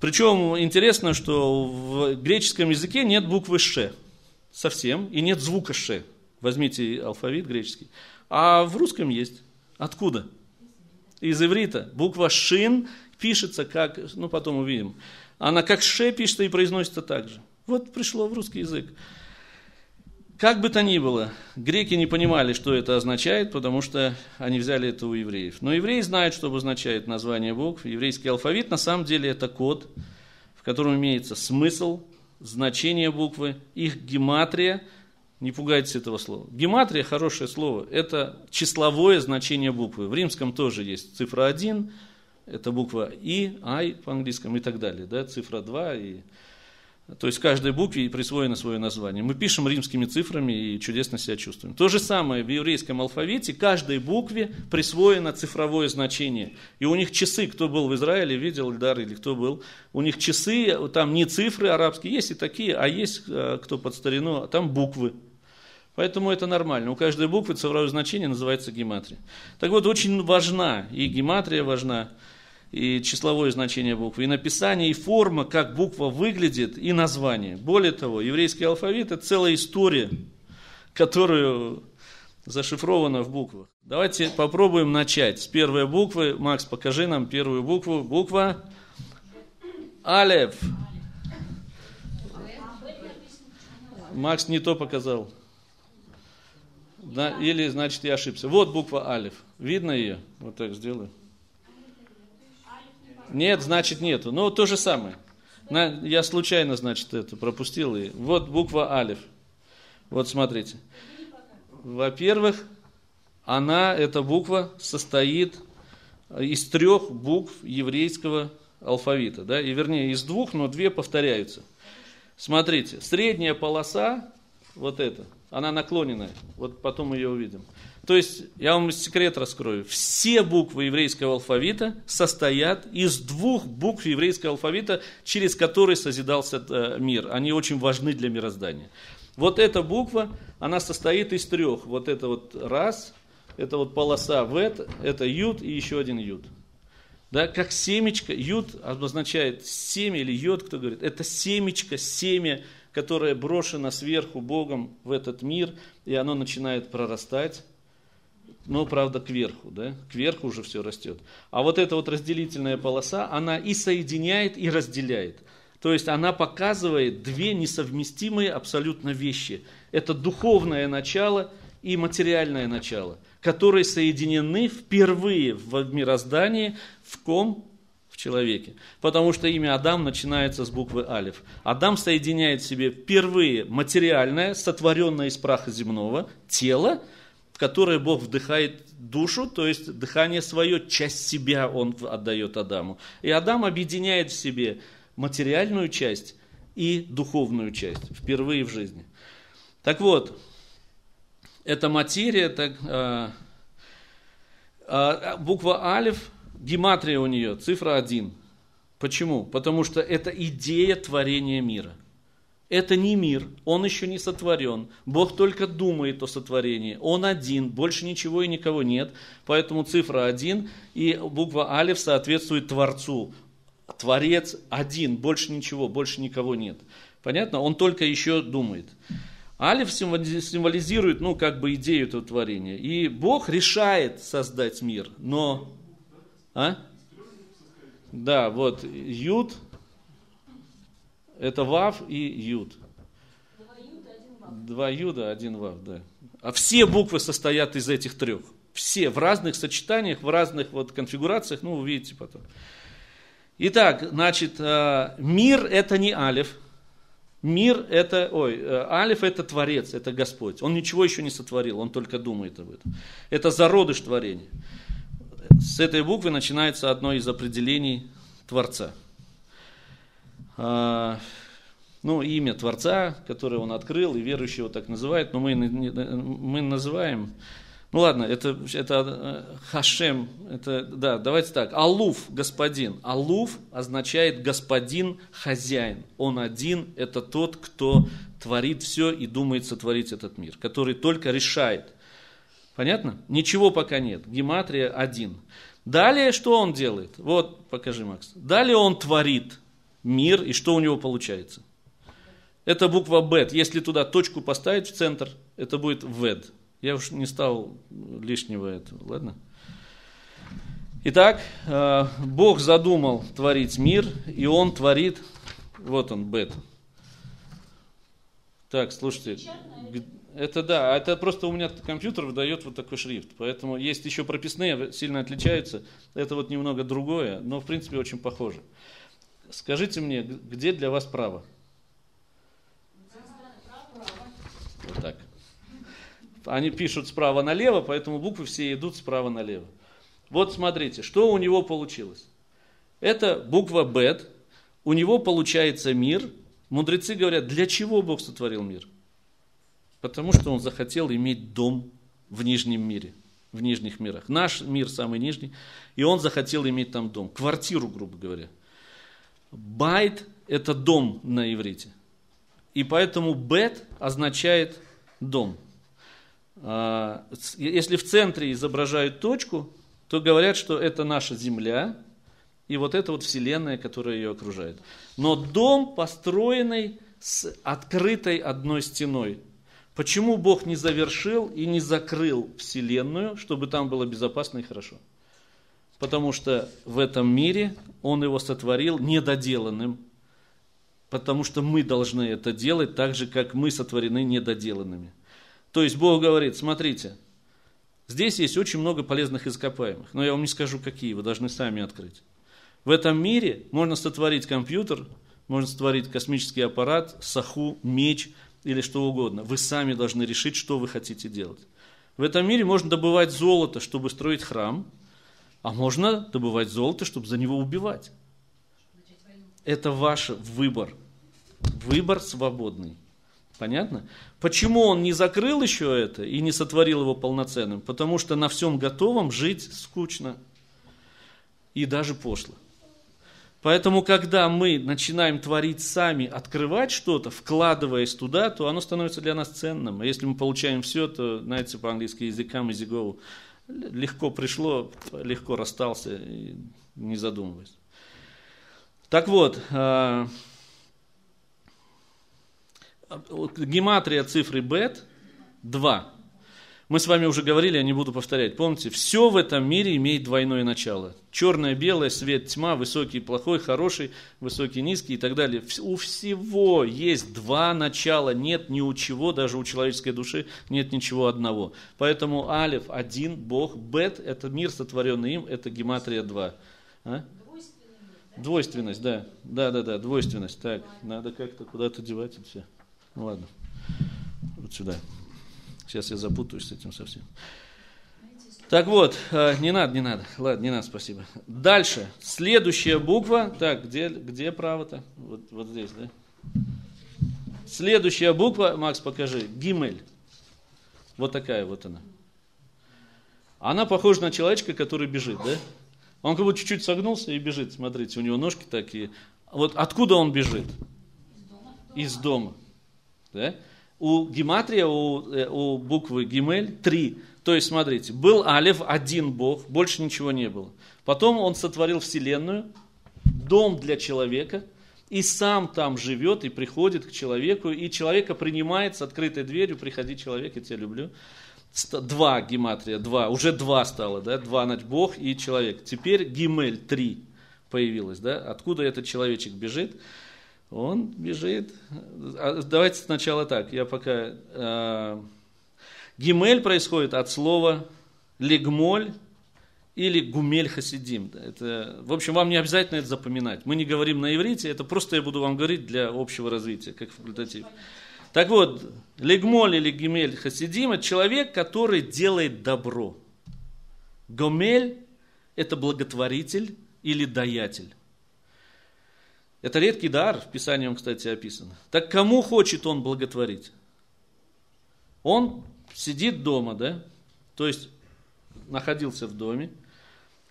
Причем интересно, что в греческом языке нет буквы «ш» совсем, и нет звука «ш». Возьмите алфавит греческий. А в русском есть. Откуда? Из иврита. Буква «шин» пишется как, ну потом увидим, она как «ше» пишется и произносится так же. Вот пришло в русский язык. Как бы то ни было, греки не понимали, что это означает, потому что они взяли это у евреев. Но евреи знают, что обозначает название букв. Еврейский алфавит на самом деле это код, в котором имеется смысл, значение буквы, их гематрия. Не пугайтесь этого слова. Гематрия – хорошее слово. Это числовое значение буквы. В римском тоже есть цифра 1, это буква И, I по английскому и так далее. Да? Цифра 2 и то есть каждой букве присвоено свое название. Мы пишем римскими цифрами и чудесно себя чувствуем. То же самое в еврейском алфавите, каждой букве присвоено цифровое значение. И у них часы, кто был в Израиле, видел Ильдар или кто был, у них часы, там не цифры арабские, есть и такие, а есть, э, кто под старину, а там буквы. Поэтому это нормально. У каждой буквы цифровое значение называется гематрия. Так вот, очень важна, и гематрия важна, и числовое значение буквы, и написание, и форма, как буква выглядит, и название. Более того, еврейский алфавит – это целая история, которую зашифрована в буквах. Давайте попробуем начать с первой буквы. Макс, покажи нам первую букву. Буква Алев. Макс не то показал. Или, значит, я ошибся. Вот буква Алев. Видно ее? Вот так сделаю. Нет, значит нету. Ну, то же самое. На, я случайно, значит, это пропустил. И вот буква Алиф. Вот смотрите. Во-первых, она, эта буква, состоит из трех букв еврейского алфавита. Да? И вернее, из двух, но две повторяются. Смотрите, средняя полоса, вот эта, она наклоненная. Вот потом ее увидим. То есть, я вам секрет раскрою. Все буквы еврейского алфавита состоят из двух букв еврейского алфавита, через которые созидался э, мир. Они очень важны для мироздания. Вот эта буква, она состоит из трех. Вот это вот раз, это вот полоса в это, это ют и еще один ют. Да, как семечко, ют обозначает семя или йод, кто говорит, это семечко, семя, которое брошено сверху Богом в этот мир, и оно начинает прорастать но, правда, кверху, да, кверху уже все растет. А вот эта вот разделительная полоса, она и соединяет, и разделяет. То есть она показывает две несовместимые абсолютно вещи. Это духовное начало и материальное начало, которые соединены впервые в мироздании в ком? В человеке. Потому что имя Адам начинается с буквы Алиф. Адам соединяет в себе впервые материальное, сотворенное из праха земного, тело, в которое Бог вдыхает душу, то есть дыхание свое, часть себя он отдает Адаму. И Адам объединяет в себе материальную часть и духовную часть впервые в жизни. Так вот, эта материя, так, а, а, буква Алиф, гематрия у нее, цифра 1. Почему? Потому что это идея творения мира – это не мир, он еще не сотворен. Бог только думает о сотворении. Он один, больше ничего и никого нет. Поэтому цифра один и буква Алиф соответствует Творцу. Творец один, больше ничего, больше никого нет. Понятно? Он только еще думает. Алиф символизирует, ну, как бы идею этого творения. И Бог решает создать мир, но... А? Да, вот Юд, это Вав и Юд. Два Юда, один Вав, да. А все буквы состоят из этих трех. Все, в разных сочетаниях, в разных вот конфигурациях, ну, увидите потом. Итак, значит, э, мир это не Алиф. Мир это, ой, э, Алиф это Творец, это Господь. Он ничего еще не сотворил, он только думает об этом. Это зародыш творения. С этой буквы начинается одно из определений Творца. А, ну, имя Творца, которое он открыл, и верующего так называют, но мы, мы называем ну ладно, это, это э, Хашем, это, да, давайте так. Алуф, господин. Алуф означает господин, хозяин. Он один, это тот, кто творит все и думает сотворить этот мир, который только решает. Понятно? Ничего пока нет. Гематрия один. Далее что он делает? Вот, покажи, Макс. Далее он творит мир, и что у него получается? Это буква Бет. Если туда точку поставить в центр, это будет Вед. Я уж не стал лишнего этого, ладно? Итак, э, Бог задумал творить мир, и Он творит, вот он, бет. Так, слушайте, это да, это просто у меня компьютер выдает вот такой шрифт, поэтому есть еще прописные, сильно отличаются, это вот немного другое, но в принципе очень похоже. Скажите мне, где для вас право? Вот так они пишут справа налево, поэтому буквы все идут справа налево. Вот смотрите, что у него получилось. Это буква Бет, у него получается мир. Мудрецы говорят, для чего Бог сотворил мир? Потому что он захотел иметь дом в нижнем мире, в нижних мирах. Наш мир самый нижний, и он захотел иметь там дом, квартиру, грубо говоря. Байт – это дом на иврите. И поэтому бет означает дом – а, если в центре изображают точку, то говорят, что это наша Земля, и вот это вот Вселенная, которая ее окружает. Но дом, построенный с открытой одной стеной. Почему Бог не завершил и не закрыл Вселенную, чтобы там было безопасно и хорошо? Потому что в этом мире Он его сотворил недоделанным. Потому что мы должны это делать так же, как мы сотворены недоделанными. То есть Бог говорит, смотрите, здесь есть очень много полезных ископаемых, но я вам не скажу какие, вы должны сами открыть. В этом мире можно сотворить компьютер, можно сотворить космический аппарат, саху, меч или что угодно. Вы сами должны решить, что вы хотите делать. В этом мире можно добывать золото, чтобы строить храм, а можно добывать золото, чтобы за него убивать. Это ваш выбор. Выбор свободный. Понятно? Почему он не закрыл еще это и не сотворил его полноценным? Потому что на всем готовом жить скучно и даже пошло. Поэтому, когда мы начинаем творить сами, открывать что-то, вкладываясь туда, то оно становится для нас ценным. А если мы получаем все, то, знаете, по-английски языкам easy go. Легко пришло, легко расстался, не задумываясь. Так вот, а, гематрия цифры бет 2. Мы с вами уже говорили, я не буду повторять. Помните, все в этом мире имеет двойное начало. Черное, белое, свет, тьма, высокий, плохой, хороший, высокий, низкий и так далее. У всего есть два начала, нет ни у чего, даже у человеческой души нет ничего одного. Поэтому Алиф один, Бог, Бет – это мир, сотворенный им, это гематрия 2. А? Двойственность, да. Да, да, да, двойственность. Так, надо как-то куда-то девать это все. Ну ладно, вот сюда. Сейчас я запутаюсь с этим совсем. Так вот, э, не надо, не надо. Ладно, не надо, спасибо. Дальше. Следующая буква. Так, где, где право-то? Вот, вот здесь, да? Следующая буква, Макс, покажи. Гимель. Вот такая вот она. Она похожа на человечка, который бежит, да? Он как будто чуть-чуть согнулся и бежит. Смотрите, у него ножки такие. Вот откуда он бежит? Из дома. Да? У гематрия, у, э, у буквы гимель три. То есть, смотрите, был Алев, один Бог, больше ничего не было. Потом он сотворил вселенную, дом для человека, и сам там живет и приходит к человеку, и человека принимает с открытой дверью, приходи человек, я тебя люблю. Два гематрия, два, уже два стало, да, два, значит, Бог и человек. Теперь гимель, три. появилась, да? Откуда этот человечек бежит? Он бежит. А, давайте сначала так. Я пока. Э, гимель происходит от слова легмоль или гумель хасидим. Это, в общем, вам не обязательно это запоминать. Мы не говорим на иврите, это просто я буду вам говорить для общего развития, как факультатив. Так вот, легмоль или гимель хасидим – это человек, который делает добро. Гомель – это благотворитель или даятель. Это редкий дар, в Писании он, кстати, описан. Так кому хочет он благотворить? Он сидит дома, да? То есть находился в доме.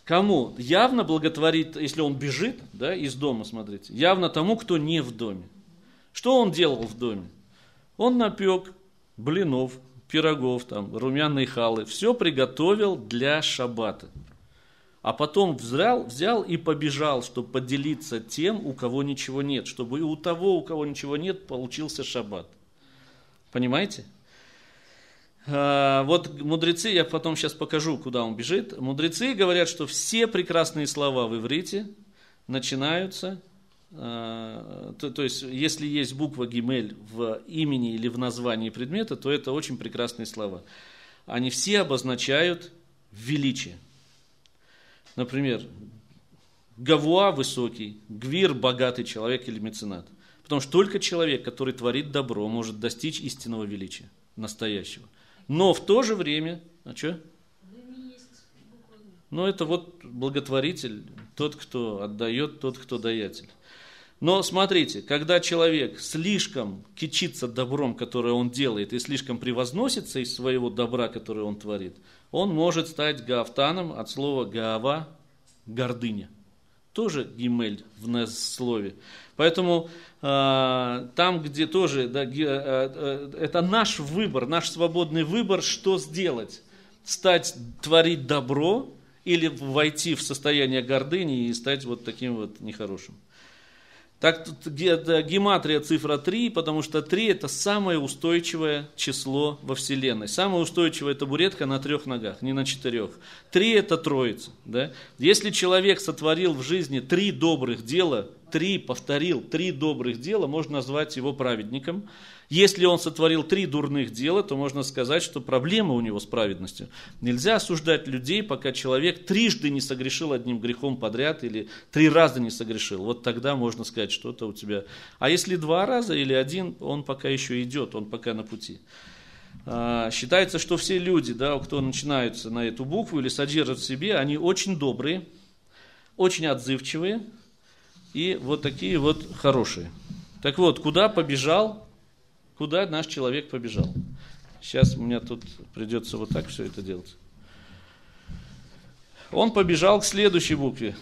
Кому? Явно благотворит, если он бежит да, из дома, смотрите, явно тому, кто не в доме. Что он делал в доме? Он напек блинов, пирогов, там, румяные халы, все приготовил для шаббата. А потом взял, взял и побежал, чтобы поделиться тем, у кого ничего нет, чтобы и у того, у кого ничего нет, получился шаббат. Понимаете? А, вот мудрецы, я потом сейчас покажу, куда он бежит. Мудрецы говорят, что все прекрасные слова в иврите начинаются а, то, то есть, если есть буква Гимель в имени или в названии предмета, то это очень прекрасные слова. Они все обозначают величие. Например, Гавуа высокий, Гвир богатый человек или меценат. Потому что только человек, который творит добро, может достичь истинного величия, настоящего. Но в то же время, а что? Ну, это вот благотворитель, тот, кто отдает, тот, кто даятель. Но смотрите, когда человек слишком кичится добром, которое он делает, и слишком превозносится из своего добра, которое он творит, он может стать гаавтаном от слова гаава – гордыня. Тоже гимель в слове. Поэтому э, там, где тоже, да, э, э, это наш выбор, наш свободный выбор, что сделать. Стать, творить добро или войти в состояние гордыни и стать вот таким вот нехорошим. Так тут гематрия цифра 3, потому что 3 это самое устойчивое число во Вселенной. Самая устойчивая табуретка на трех ногах, не на четырех. 3 это троица. Да? Если человек сотворил в жизни три добрых дела, три, повторил, три добрых дела, можно назвать его праведником. Если он сотворил три дурных дела, то можно сказать, что проблема у него с праведностью. Нельзя осуждать людей, пока человек трижды не согрешил одним грехом подряд или три раза не согрешил. Вот тогда можно сказать, что-то у тебя. А если два раза или один, он пока еще идет, он пока на пути. А, считается, что все люди, да, кто начинаются на эту букву или содержат в себе, они очень добрые, очень отзывчивые и вот такие вот хорошие. Так вот, куда побежал Куда наш человек побежал? Сейчас у меня тут придется вот так все это делать. Он побежал к следующей букве.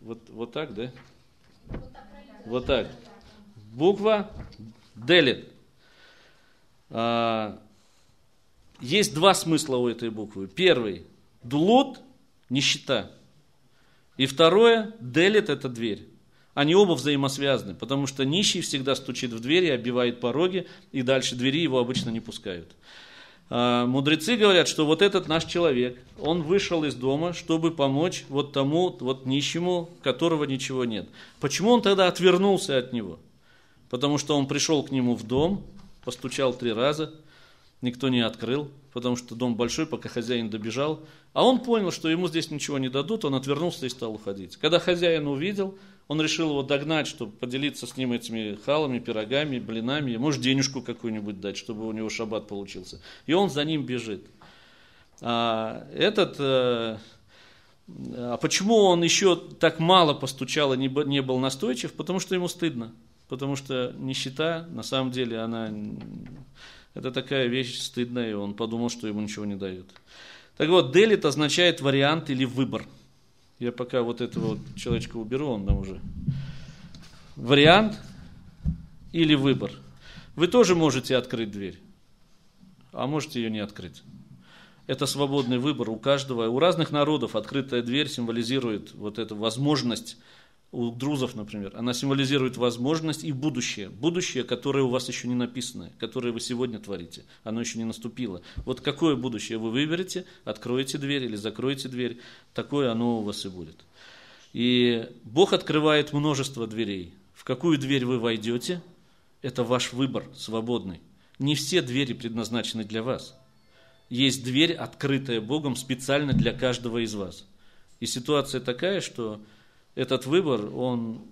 Вот, вот так, да? Вот так. Буква Делит. А, есть два смысла у этой буквы. Первый – дулут – нищета. И второе – делит – это дверь. Они оба взаимосвязаны, потому что нищий всегда стучит в двери, оббивает пороги, и дальше двери его обычно не пускают. А, мудрецы говорят, что вот этот наш человек, он вышел из дома, чтобы помочь вот тому вот нищему, которого ничего нет. Почему он тогда отвернулся от него? Потому что он пришел к нему в дом, постучал три раза, никто не открыл, потому что дом большой, пока хозяин добежал. А он понял, что ему здесь ничего не дадут, он отвернулся и стал уходить. Когда хозяин увидел, он решил его догнать, чтобы поделиться с ним этими халами, пирогами, блинами, может денежку какую-нибудь дать, чтобы у него шаббат получился. И он за ним бежит. А этот, э, а почему он еще так мало постучал и не был настойчив? Потому что ему стыдно. Потому что нищета, на самом деле, она, это такая вещь стыдная, и он подумал, что ему ничего не дают. Так вот, делит означает вариант или выбор – я пока вот этого вот человечка уберу, он там уже. Вариант или выбор. Вы тоже можете открыть дверь, а можете ее не открыть. Это свободный выбор у каждого. У разных народов открытая дверь символизирует вот эту возможность у друзов, например, она символизирует возможность и будущее. Будущее, которое у вас еще не написано, которое вы сегодня творите. Оно еще не наступило. Вот какое будущее вы выберете, откроете дверь или закроете дверь, такое оно у вас и будет. И Бог открывает множество дверей. В какую дверь вы войдете, это ваш выбор свободный. Не все двери предназначены для вас. Есть дверь, открытая Богом специально для каждого из вас. И ситуация такая, что этот выбор, он,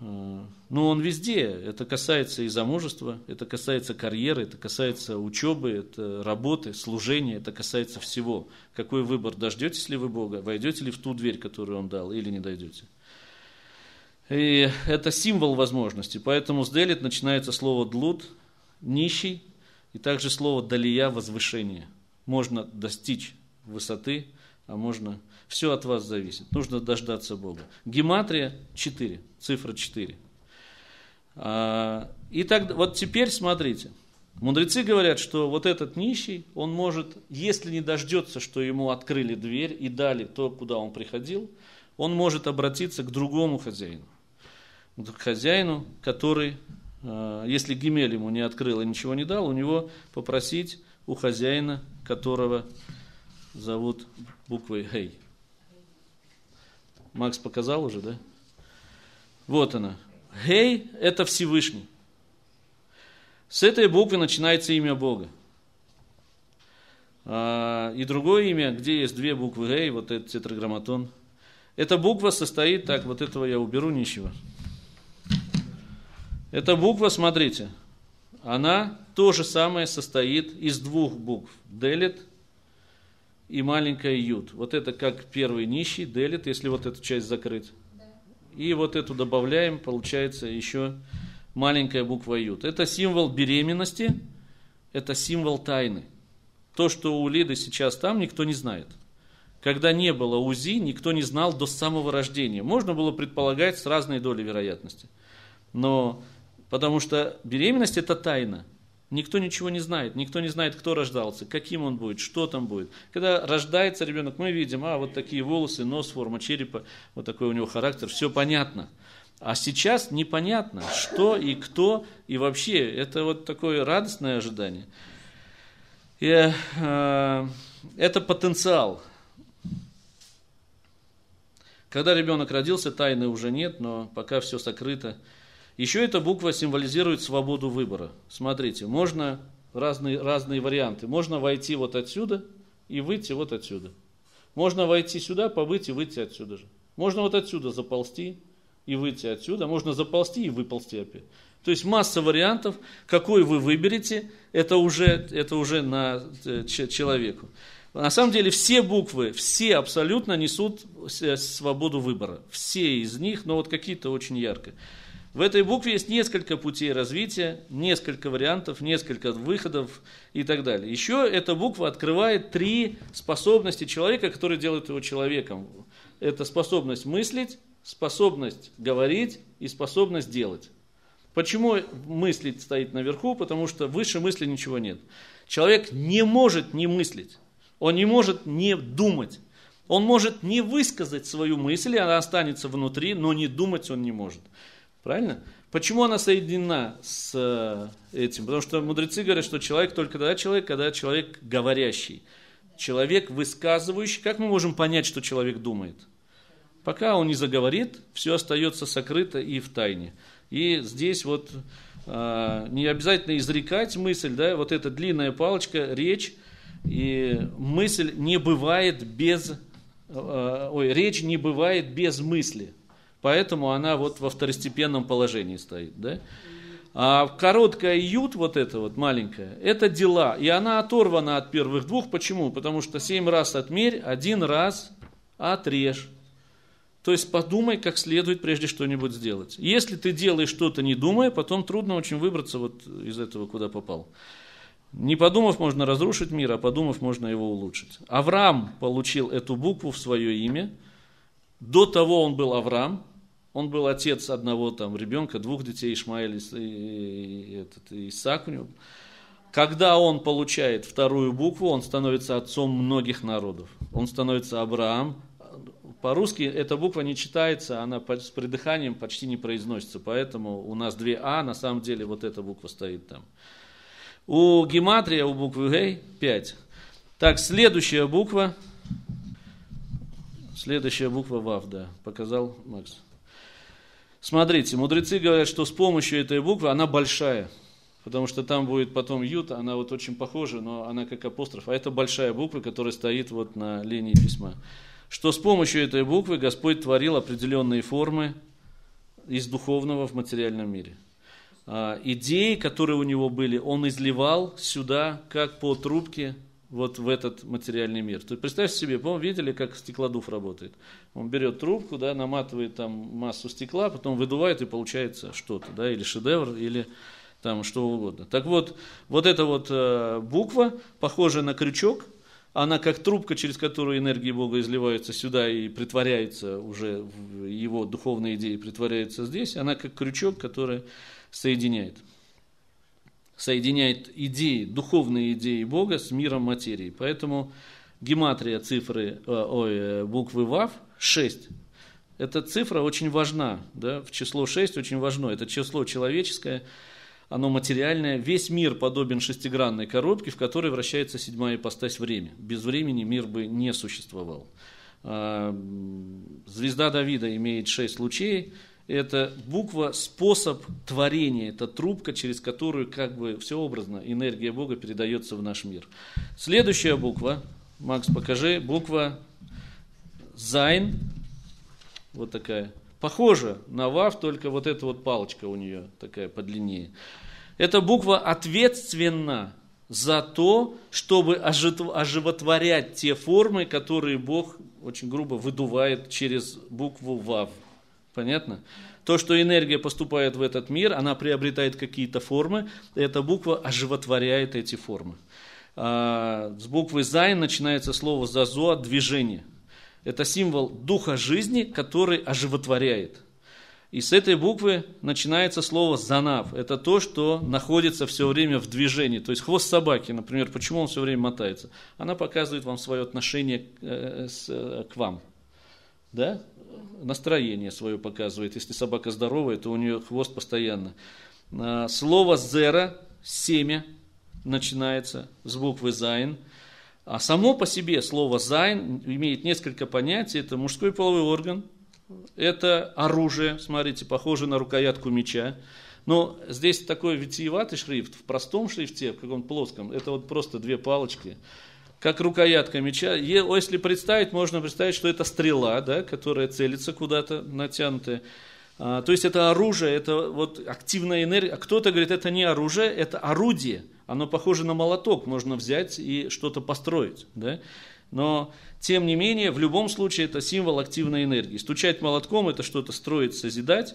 э, ну, он везде. Это касается и замужества, это касается карьеры, это касается учебы, это работы, служения, это касается всего. Какой выбор, дождетесь ли вы Бога, войдете ли в ту дверь, которую Он дал, или не дойдете. И это символ возможности, поэтому с Делит начинается слово длут, нищий, и также слово далия, возвышение. Можно достичь высоты, а можно все от вас зависит. Нужно дождаться Бога. Гематрия 4, цифра 4. А, и так, вот теперь смотрите. Мудрецы говорят, что вот этот нищий, он может, если не дождется, что ему открыли дверь и дали то, куда он приходил, он может обратиться к другому хозяину. К хозяину, который, а, если Гимель ему не открыл и ничего не дал, у него попросить у хозяина, которого зовут буквой Хей. Макс показал уже, да? Вот она. Гей – это Всевышний. С этой буквы начинается имя Бога. А, и другое имя, где есть две буквы Гей, вот этот тетраграмматон. Эта буква состоит, так, вот этого я уберу ничего. Эта буква, смотрите, она то же самое состоит из двух букв. Делит и маленькая ют. Вот это как первый нищий, делит, если вот эту часть закрыть. И вот эту добавляем, получается еще маленькая буква ют. Это символ беременности, это символ тайны. То, что у Лиды сейчас там, никто не знает. Когда не было УЗИ, никто не знал до самого рождения. Можно было предполагать с разной долей вероятности. Но потому что беременность это тайна. Никто ничего не знает, никто не знает, кто рождался, каким он будет, что там будет. Когда рождается ребенок, мы видим, а вот такие волосы, нос, форма черепа, вот такой у него характер, все понятно. А сейчас непонятно, что и кто, и вообще, это вот такое радостное ожидание. И, э, это потенциал. Когда ребенок родился, тайны уже нет, но пока все сокрыто. Еще эта буква символизирует свободу выбора. Смотрите, можно разные, разные варианты. Можно войти вот отсюда и выйти вот отсюда. Можно войти сюда, побыть и выйти отсюда же. Можно вот отсюда заползти и выйти отсюда. Можно заползти и выползти опять. То есть масса вариантов, какой вы выберете, это уже, это уже на э, человеку. На самом деле все буквы, все абсолютно несут свободу выбора. Все из них, но вот какие-то очень яркие. В этой букве есть несколько путей развития, несколько вариантов, несколько выходов и так далее. Еще эта буква открывает три способности человека, которые делают его человеком. Это способность мыслить, способность говорить и способность делать. Почему мыслить стоит наверху? Потому что выше мысли ничего нет. Человек не может не мыслить, он не может не думать. Он может не высказать свою мысль, она останется внутри, но не думать он не может. Правильно? Почему она соединена с э, этим? Потому что мудрецы говорят, что человек только тогда человек, когда человек говорящий. Человек высказывающий. Как мы можем понять, что человек думает? Пока он не заговорит, все остается сокрыто и в тайне. И здесь вот э, не обязательно изрекать мысль, да, вот эта длинная палочка, речь, и мысль не бывает без, э, ой, речь не бывает без мысли. Поэтому она вот во второстепенном положении стоит. Да? А короткая ют, вот эта вот маленькая, это дела. И она оторвана от первых двух. Почему? Потому что семь раз отмерь, один раз отрежь. То есть подумай, как следует, прежде что-нибудь сделать. Если ты делаешь что-то не думая, потом трудно очень выбраться вот из этого, куда попал. Не подумав, можно разрушить мир, а подумав, можно его улучшить. Авраам получил эту букву в свое имя. До того он был Авраам, он был отец одного там ребенка, двух детей, Ишмаэль и, и, этот, и Исаак у него. Когда он получает вторую букву, он становится отцом многих народов. Он становится Авраам, по-русски эта буква не читается, она с придыханием почти не произносится, поэтому у нас две А, на самом деле вот эта буква стоит там. У гематрия, у буквы Гей 5. Так, следующая буква, следующая буква ВАВ, да, показал Макс. Смотрите, мудрецы говорят, что с помощью этой буквы, она большая, потому что там будет потом ют, она вот очень похожа, но она как апостроф, а это большая буква, которая стоит вот на линии письма. Что с помощью этой буквы Господь творил определенные формы из духовного в материальном мире. А, идеи, которые у него были, он изливал сюда, как по трубке, вот в этот материальный мир. То есть представьте себе, по видели, как стеклодув работает? Он берет трубку, да, наматывает там массу стекла, потом выдувает и получается что-то, да, или шедевр, или там что угодно. Так вот, вот эта вот э, буква, похожая на крючок, она как трубка, через которую энергия Бога изливается сюда и притворяется уже, его духовные идеи притворяется здесь, она как крючок, который соединяет. Соединяет идеи, духовные идеи Бога с миром материи. Поэтому гематрия цифры, э, ой, э, буквы ВАВ 6. Эта цифра очень важна, да, в число 6 очень важно. Это число человеческое, оно материальное. Весь мир подобен шестигранной коробке, в которой вращается седьмая ипостась время. Без времени мир бы не существовал. А, звезда Давида имеет шесть лучей. Это буква, способ творения, это трубка, через которую как бы все образно энергия Бога передается в наш мир. Следующая буква, Макс, покажи, буква Зайн, вот такая, Похоже на ВАВ, только вот эта вот палочка у нее такая подлиннее. Эта буква ответственна за то, чтобы оживотворять те формы, которые Бог очень грубо выдувает через букву ВАВ. Понятно? То, что энергия поступает в этот мир, она приобретает какие-то формы, и эта буква оживотворяет эти формы. А, с буквы «зайн» начинается слово «זעזוע» – движение – это символ духа жизни, который оживотворяет. И с этой буквы начинается слово «זנב». Это то, что находится все время в движении. То есть хвост собаки, например, почему он все время мотается? Она показывает вам свое отношение э, э, к вам. Да? Настроение свое показывает. Если собака здоровая, то у нее хвост постоянно. А, слово «זרע», «семя» начинается с буквы «зайн». А само по себе слово «זין» имеет несколько понятий. Это мужской половой орган, это оружие, смотрите, похоже на рукоятку меча. Но здесь такой витиеватый шрифт, в простом шрифте, в каком плоском, это вот просто две палочки, как рукоятка меча. Если представить, можно представить, что это стрела, да, которая целится куда-то, натянутая. А, то есть это оружие, это вот активная энергия. А кто-то говорит, это не оружие, это орудие – оно похоже на молоток, можно взять и что-то построить. Да? Но, тем не менее, в любом случае это символ активной энергии. Стучать молотком – это что-то строить, созидать.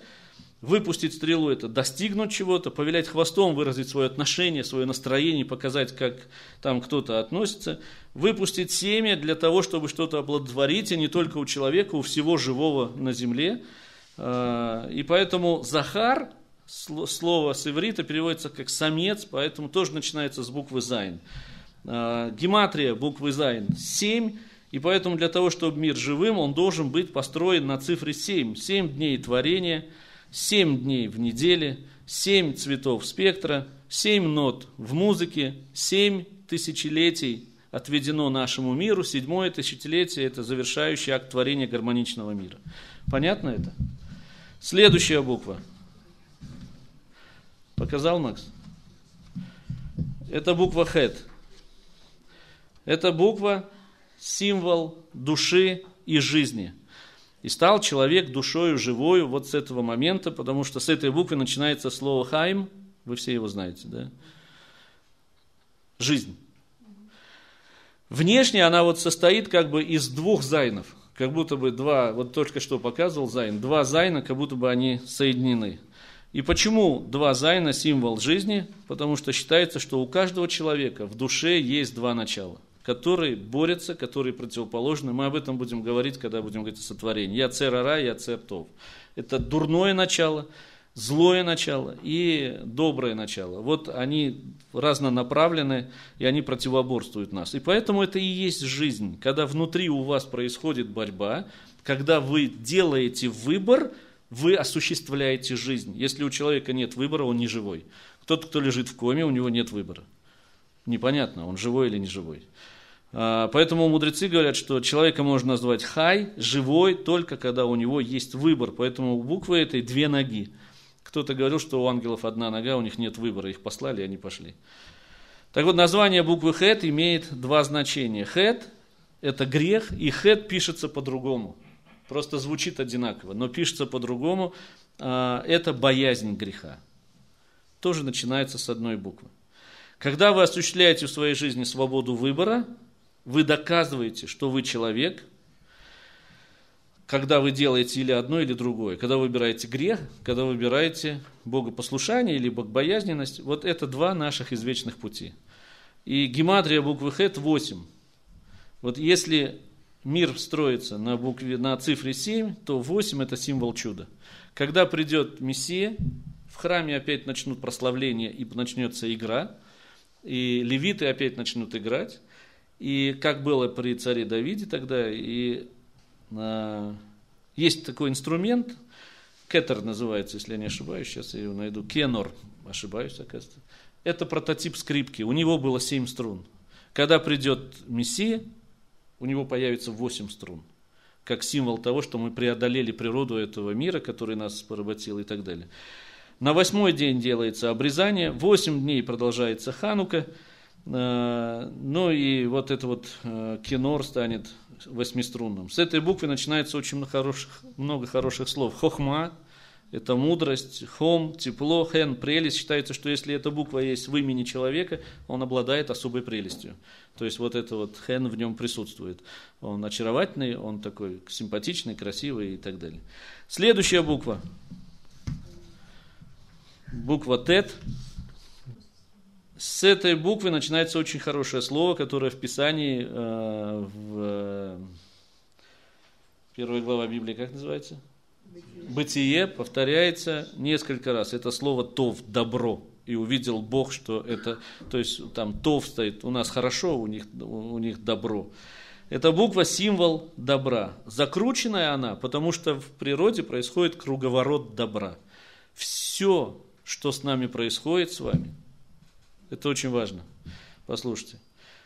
Выпустить стрелу – это достигнуть чего-то. Повилять хвостом – выразить свое отношение, свое настроение, показать, как там кто-то относится. Выпустить семя для того, чтобы что-то оплодотворить, и не только у человека, у всего живого на земле. А, и поэтому Захар слово с иврита переводится как самец, поэтому тоже начинается с буквы Зайн. А, гематрия буквы Зайн 7, и поэтому для того, чтобы мир живым, он должен быть построен на цифре 7. 7 дней творения, 7 дней в неделе, 7 цветов спектра, 7 нот в музыке, 7 тысячелетий отведено нашему миру. Седьмое тысячелетие – это завершающий акт творения гармоничного мира. Понятно это? Следующая буква – Показал, Макс? Это буква Хет. Это буква символ души и жизни. И стал человек душою живою вот с этого момента, потому что с этой буквы начинается слово חיים, вы все его знаете, да? Жизнь. Внешне она вот состоит как бы из двух зайнов, как будто бы два, вот только что показывал зайн, два зайна, как будто бы они соединены. И почему два зайна символ жизни? Потому что считается, что у каждого человека в душе есть два начала, которые борются, которые противоположны. Мы об этом будем говорить, когда будем говорить о сотворении. יצר הרע, יצר הטוב. Это дурное начало, злое начало и доброе начало. Вот они разнонаправлены, и они противоборствуют в нас. И поэтому это и есть жизнь. Когда внутри у вас происходит борьба, когда вы делаете выбор, вы осуществляете жизнь. Если у человека нет выбора, он не живой. Тот, кто лежит в коме, у него нет выбора. Непонятно, он живой или не живой. А, поэтому мудрецы говорят, что человека можно назвать хай, живой, только когда у него есть выбор. Поэтому у буквы этой две ноги. Кто-то говорил, что у ангелов одна нога, у них нет выбора, их послали, они пошли. Так вот, название буквы хет имеет два значения. Хет – это грех, и хет пишется по-другому. Просто звучит одинаково, но пишется по-другому. А, это боязнь греха. Тоже начинается с одной буквы. Когда вы осуществляете в своей жизни свободу выбора, вы доказываете, что вы человек, когда вы делаете или одно, или другое. Когда вы выбираете грех, когда вы выбираете богопослушание или богобоязненность, вот это два наших извечных пути. И гематрия буквы Х 8. Вот если мир строится на, букве, на цифре 7, то 8 это символ чуда. Когда придет Мессия, в храме опять начнут прославление и начнется игра, и левиты опять начнут играть, и как было при царе Давиде тогда, и а, есть такой инструмент, кетер называется, если я не ошибаюсь, сейчас я его найду, кенор, ошибаюсь, оказывается. Это прототип скрипки, у него было семь струн. Когда придет Мессия, у него появится восемь струн, как символ того, что мы преодолели природу этого мира, который нас поработил и так далее. На восьмой день делается обрезание, восемь дней продолжается Ханука – Э, ну и вот это вот э, кинор станет восьмиструнным. С этой буквы начинается очень много хороших, много хороших слов. Хохма – это мудрость, хом, тепло, хен, прелесть. Считается, что если эта буква есть в имени человека, он обладает особой прелестью. То есть вот это вот хен в нем присутствует. Он очаровательный, он такой симпатичный, красивый и так далее. Следующая буква. Буква тет с этой буквы начинается очень хорошее слово, которое в Писании, э, в э, первой глава Библии, как называется? Бытие. Бытие повторяется несколько раз. Это слово «тов» – «добро». И увидел Бог, что это, то есть там «тов» стоит, у нас хорошо, у них, у них «добро». Эта буква – символ добра. Закрученная она, потому что в природе происходит круговорот добра. Все, что с нами происходит с вами – это очень важно. Послушайте.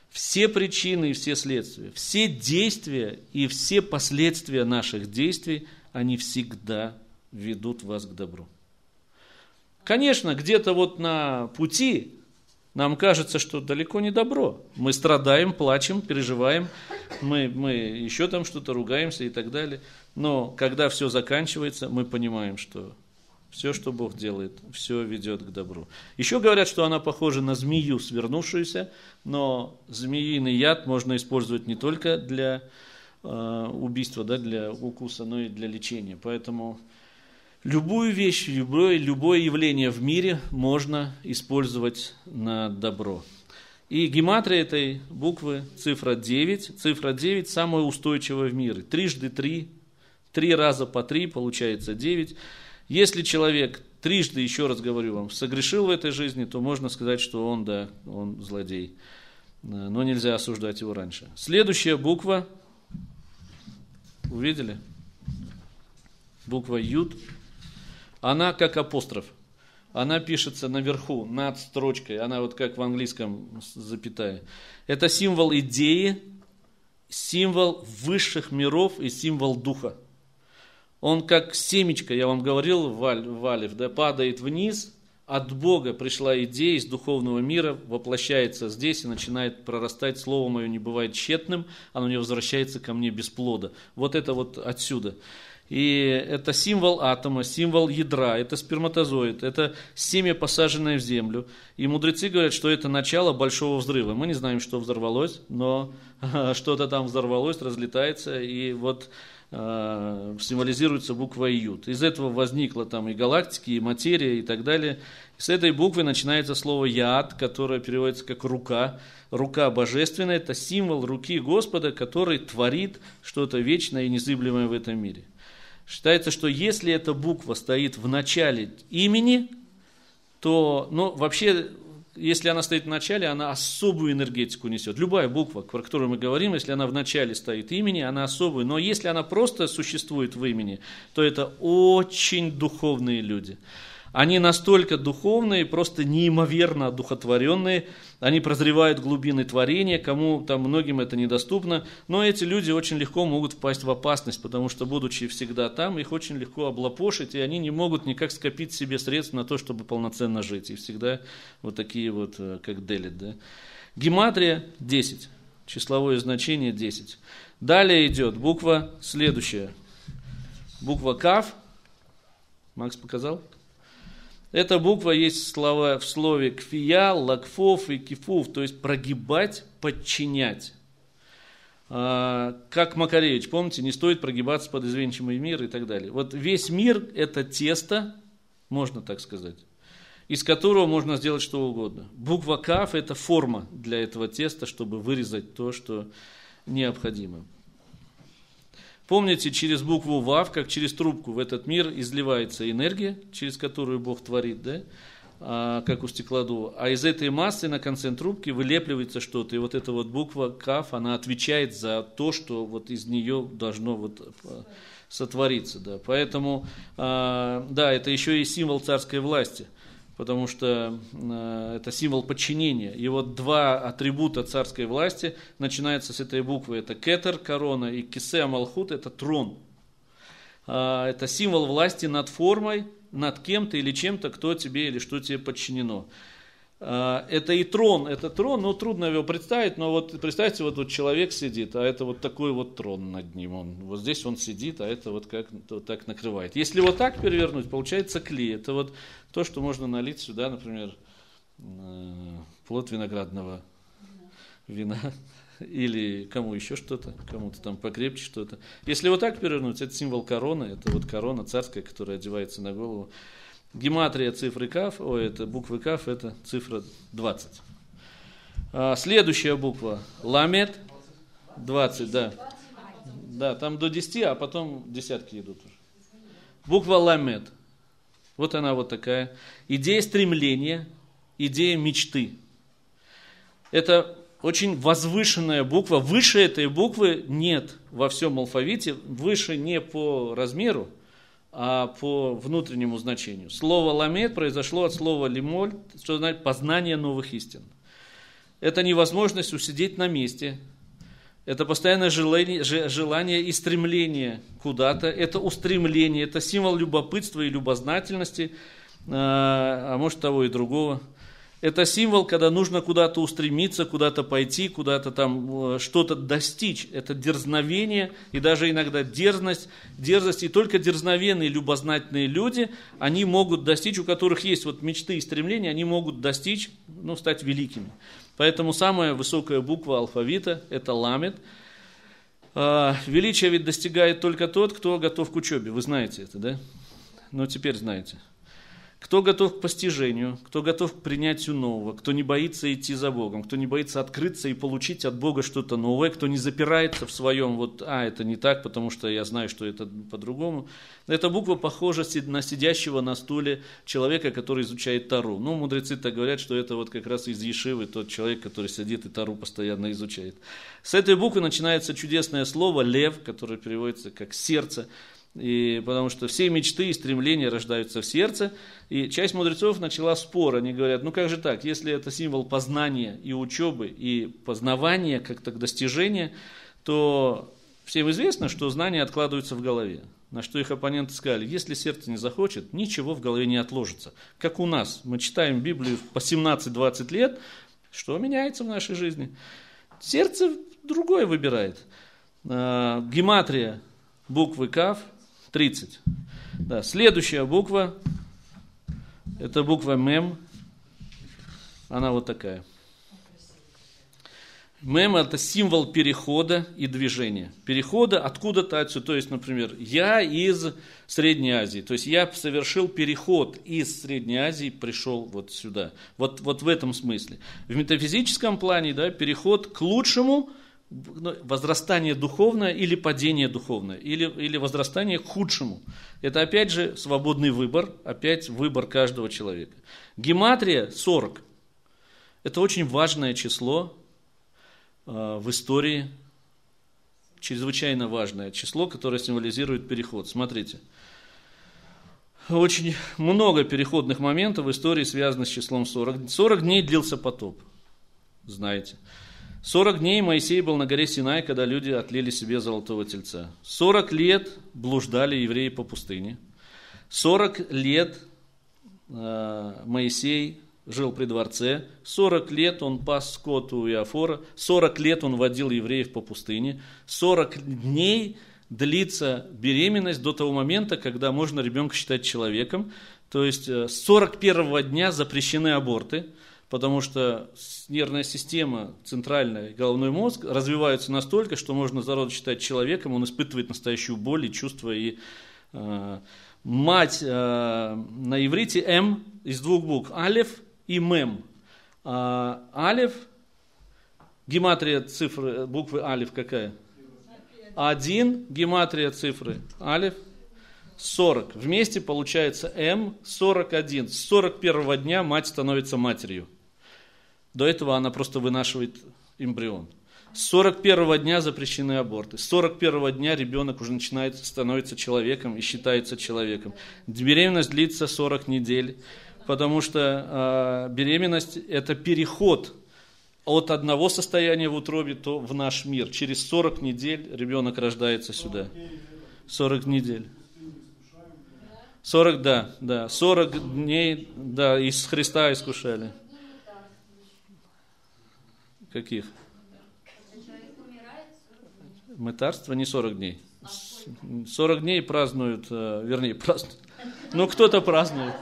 Все причины и все следствия, все действия и все последствия наших действий, они всегда ведут вас к добру. Конечно, где-то вот на пути нам кажется, что далеко не добро. Мы страдаем, плачем, переживаем, мы, мы еще там что-то ругаемся и так далее. Но когда все заканчивается, мы понимаем, что все, что Бог делает, все ведет к добру. Еще говорят, что она похожа на змею, свернувшуюся, но змеиный яд можно использовать не только для э, убийства, да, для укуса, но и для лечения. Поэтому любую вещь, любое, любое явление в мире можно использовать на добро. И гематрия этой буквы цифра 9. Цифра 9 самая устойчивая в мире. Трижды три, три раза по три получается 9. Если человек трижды, еще раз говорю вам, согрешил в этой жизни, то можно сказать, что он, да, он злодей. Э, но нельзя осуждать его раньше. Следующая буква, увидели? Буква Юд. Она как апостроф. Она пишется наверху, над строчкой. Она вот как в английском запятая. Это символ идеи, символ высших миров и символ духа. Он как семечко, я вам говорил, Валев, да, падает вниз, от Бога пришла идея из духовного мира, воплощается здесь и начинает прорастать. Слово мое не бывает тщетным, оно не возвращается ко мне без плода. Вот это вот отсюда. И это символ атома, символ ядра, это сперматозоид, это семя, посаженное в землю. И мудрецы говорят, что это начало большого взрыва. Мы не знаем, что взорвалось, но <laughs> что-то там взорвалось, разлетается. И вот символизируется буквой Ют. Из этого возникла там и галактики, и материя, и так далее. с этой буквы начинается слово Яд, которое переводится как рука. Рука божественная – это символ руки Господа, который творит что-то вечное и незыблемое в этом мире. Считается, что если эта буква стоит в начале имени, то, ну, вообще, если она стоит в начале, она особую энергетику несет. Любая буква, про которую мы говорим, если она в начале стоит имени, она особую. Но если она просто существует в имени, то это очень духовные люди. Они настолько духовные, просто неимоверно одухотворенные, они прозревают глубины творения, кому там многим это недоступно, но эти люди очень легко могут впасть в опасность, потому что, будучи всегда там, их очень легко облапошить, и они не могут никак скопить себе средств на то, чтобы полноценно жить, и всегда вот такие вот, э, как делит, да. Гематрия 10, числовое значение 10. Далее идет буква следующая, буква Кав, Макс показал? Эта буква есть слова, в слове кфия, лакфов и кифув, то есть прогибать, подчинять. А, как Макаревич, помните, не стоит прогибаться под извенчивый мир и так далее. Вот весь мир – это тесто, можно так сказать, из которого можно сделать что угодно. Буква каф – это форма для этого теста, чтобы вырезать то, что необходимо. Помните, через букву ВАВ, как через трубку в этот мир изливается энергия, через которую Бог творит, да? а, как у стеклодува. А из этой массы на конце трубки вылепливается что-то. И вот эта вот буква КАФ, она отвечает за то, что вот из нее должно вот э, сотвориться. Да. Поэтому, а, да, это еще и символ царской власти потому что э, это символ подчинения. И вот два атрибута царской власти начинаются с этой буквы. Это кетер, корона, и кисе малхут, это трон. Э, это символ власти над формой, над кем-то или чем-то, кто тебе или что тебе подчинено. А, это и трон, это трон, ну трудно его представить, но вот представьте, вот, вот человек сидит, а это вот такой вот трон над ним, он, вот здесь он сидит, а это вот как вот так накрывает. Если вот так перевернуть, получается клей, это вот то, что можно налить сюда, например, э, плод виноградного вина, <laughs> или кому еще что-то, кому-то там покрепче что-то. Если вот так перевернуть, это символ короны, это вот корона царская, которая одевается на голову. Гематрия цифры каф, о, это буквы каф, это цифра 20. А, следующая буква ламет 20, да. Да, там до 10, а потом десятки идут уже. Буква ламет. Вот она вот такая. Идея стремления, идея мечты. Это очень возвышенная буква. Выше этой буквы нет во всем алфавите. Выше не по размеру, а по внутреннему значению. Слово ламет произошло от слова лимоль, что значит познание новых истин. Это невозможность усидеть на месте, это постоянное желание, желание и стремление куда-то, это устремление, это символ любопытства и любознательности, а, а может того и другого – это символ, когда нужно куда-то устремиться, куда-то пойти, куда-то там э, что-то достичь. Это дерзновение и даже иногда дерзность. Дерзость и только дерзновенные, любознательные люди, они могут достичь, у которых есть вот мечты и стремления, они могут достичь, ну, стать великими. Поэтому самая высокая буква алфавита – это ламет. А, величие ведь достигает только тот, кто готов к учебе. Вы знаете это, да? Ну, теперь знаете. Кто готов к постижению, кто готов к принятию нового, кто не боится идти за Богом, кто не боится открыться и получить от Бога что-то новое, кто не запирается в своем, вот, а, это не так, потому что я знаю, что это по-другому. Эта буква похожа на сидящего на стуле человека, который изучает Тару. Ну, мудрецы так говорят, что это вот как раз из Ешивы тот человек, который сидит и Тару постоянно изучает. С этой буквы начинается чудесное слово «лев», которое переводится как «сердце». И потому что все мечты и стремления рождаются в сердце. И часть мудрецов начала спор. Они говорят, ну как же так, если это символ познания и учебы, и познавания, как то достижения, то всем известно, что знания откладываются в голове. На что их оппоненты сказали, если сердце не захочет, ничего в голове не отложится. Как у нас, мы читаем Библию по 17-20 лет, что меняется в нашей жизни? Сердце другое выбирает. А, гематрия буквы Кав – 30. Да. Следующая буква, это буква Мем, она вот такая. Мем – это символ перехода и движения. Перехода откуда-то отсюда. То есть, например, я из Средней Азии. То есть, я совершил переход из Средней Азии, пришел вот сюда. Вот, вот в этом смысле. В метафизическом плане да, переход к лучшему – возрастание духовное или падение духовное, или, или возрастание к худшему. Это опять же свободный выбор, опять выбор каждого человека. Гематрия 40. Это очень важное число э, в истории, чрезвычайно важное число, которое символизирует переход. Смотрите, очень много переходных моментов в истории связано с числом 40. 40 дней длился потоп, знаете. 40 дней Моисей был на горе Синай, когда люди отлили себе золотого тельца. 40 лет блуждали евреи по пустыне. 40 лет э, Моисей жил при дворце, 40 лет он пас скот у Иофора, 40 лет он водил евреев по пустыне, 40 дней длится беременность до того момента, когда можно ребенка считать человеком. То есть э, с 41 дня запрещены аборты, потому что нервная система, центральная, головной мозг развиваются настолько, что можно зародыш считать человеком, он испытывает настоящую боль и чувства. И, э, мать э, на иврите М из двух букв, Алев и Мем. А, алев, гематрия цифры, буквы Алев какая? Один, гематрия цифры Алев, 40. Вместе получается М, 41. С 41 дня мать становится матерью. До этого она просто вынашивает эмбрион. С 41 дня запрещены аборты. С 41 дня ребенок уже начинает становиться человеком и считается человеком. Беременность длится 40 недель потому что э, беременность – это переход от одного состояния в утробе то в наш мир. Через 40 недель ребенок рождается сюда. 40 недель. 40, да, да. 40 дней, да, из Христа искушали. Каких? Мытарство не 40 дней. 40 дней празднуют, э, вернее, празднуют. Ну, кто-то празднует.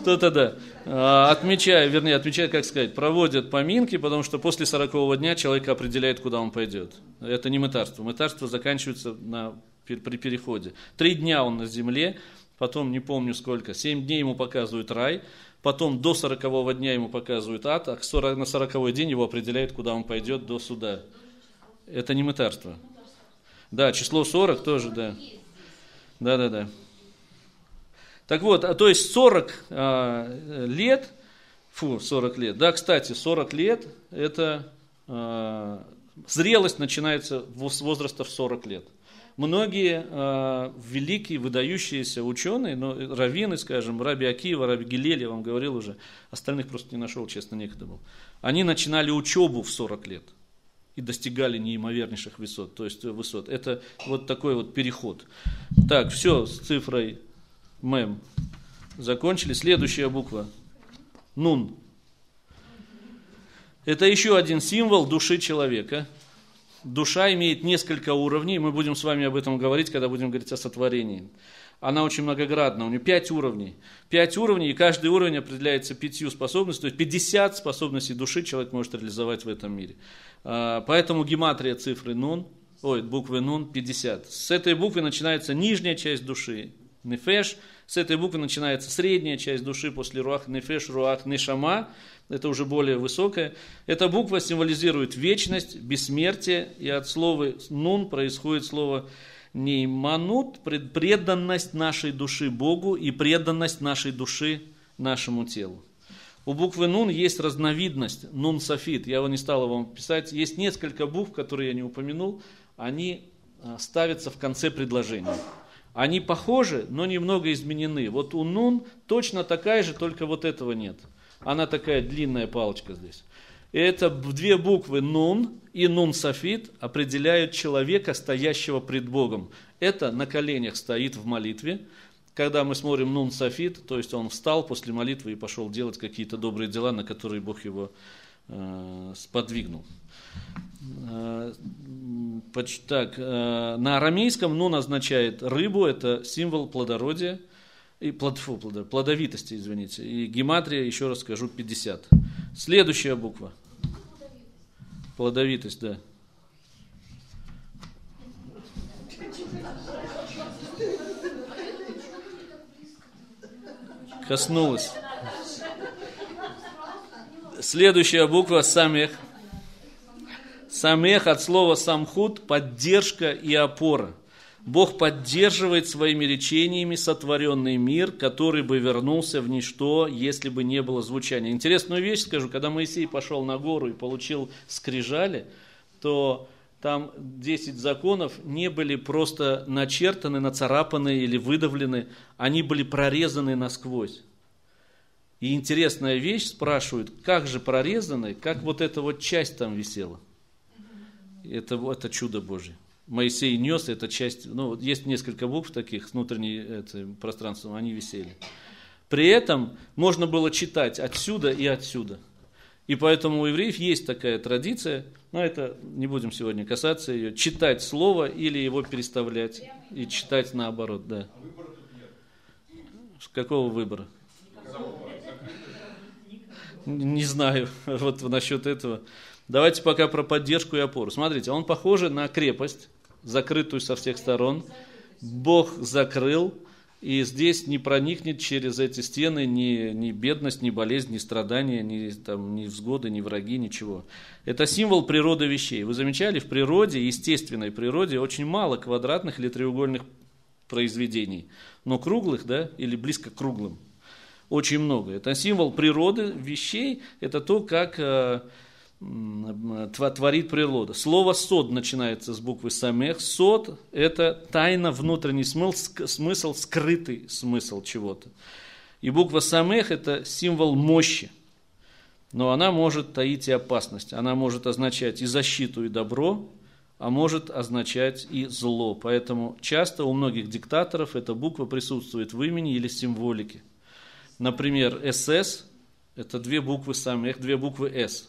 Кто-то, да, а, отмечая, вернее, отмечает, как сказать, проводят поминки, потому что после сорокового дня человек определяет, куда он пойдет. Это не мытарство. Мытарство заканчивается на, при переходе. Три дня он на земле, потом не помню сколько, семь дней ему показывают рай, потом до сорокового дня ему показывают ад, а на сороковой день его определяют, куда он пойдет до суда. Это не мытарство. Да, число 40 тоже, да. Да, да, да. Так вот, а то есть 40 а, лет, фу, 40 лет, да, кстати, 40 лет, это а, зрелость начинается с возраста в 40 лет. Многие э, великие, выдающиеся ученые, ну, раввины, скажем, Раби Акива, Раби Гилель, я вам говорил уже, остальных просто не нашел, честно, некогда был. Они начинали учебу в 40 лет и достигали неимовернейших высот. То есть высот. Это вот такой вот переход. Так, все с цифрой Мем. Закончили. Следующая буква. Нун. Это еще один символ души человека. Душа имеет несколько уровней. Мы будем с вами об этом говорить, когда будем говорить о сотворении. Она очень многоградна. У нее пять уровней. Пять уровней, и каждый уровень определяется пятью способностями. То есть 50 способностей души человек может реализовать в этом мире. А, поэтому гематрия цифры нун, ой, буквы нун 50. С этой буквы начинается нижняя часть души, нефеш. С этой буквы начинается средняя часть души после руах нефеш, руах нешама. Это уже более высокая. Эта буква символизирует вечность, бессмертие. И от слова нун происходит слово нейманут, преданность нашей души Богу и преданность нашей души нашему телу. У буквы Нун есть разновидность, Нун Софит. Я его не стал вам писать. Есть несколько букв, которые я не упомянул. Они а, ставятся в конце предложения. Они похожи, но немного изменены. Вот у Нун точно такая же, только вот этого нет. Она такая длинная палочка здесь. И это две буквы Нун и Нун Софит определяют человека, стоящего пред Богом. Это на коленях стоит в молитве. Когда мы смотрим Нун Софит, то есть он встал после молитвы и пошел делать какие-то добрые дела, на которые Бог его э, сподвигнул. Э, так, э, на арамейском нун означает рыбу, это символ плодородия, и плод, фу, плод, плодовитости, извините. И гематрия, еще раз скажу, 50. Следующая буква. Плодовитость, да. Коснулась. Следующая буква самех. Самех от слова самхут – поддержка и опора. Бог поддерживает своими речениями сотворенный мир, который бы вернулся в ничто, если бы не было звучания. Интересную вещь скажу, когда Моисей пошел на гору и получил скрижали, то там 10 законов не были просто начертаны, нацарапаны или выдавлены, они были прорезаны насквозь. И интересная вещь, спрашивают, как же прорезаны, как вот эта вот часть там висела. Это, это чудо Божье. Моисей нес, эта часть, ну, есть несколько букв таких с внутренней это, пространством, они висели. При этом можно было читать отсюда и отсюда. И поэтому у евреев есть такая традиция, но это не будем сегодня касаться ее, читать слово или его переставлять и читать наоборот, да. Какого выбора? Не знаю, <laughs> вот насчет этого. Давайте пока про поддержку и опору. Смотрите, он похож на крепость, закрытую со всех сторон. Бог закрыл, и здесь не проникнет через эти стены ни, ни бедность, ни болезнь, ни страдания, ни, там, ни взгоды, ни враги, ничего. Это символ природы вещей. Вы замечали, в природе, естественной природе, очень мало квадратных или треугольных произведений. Но круглых, да, или близко к круглым, очень много. Это символ природы вещей, это то, как э, творит природа. Слово «сод» начинается с буквы «самех». «Сод» – это тайна, внутренний смысл, смысл, скрытый смысл чего-то. И буква «самех» – это символ мощи. Но она может таить и опасность. Она может означать и защиту, и добро, а может означать и зло. Поэтому часто у многих диктаторов эта буква присутствует в имени или символике. Например, «СС» – это две буквы «самех», две буквы «С».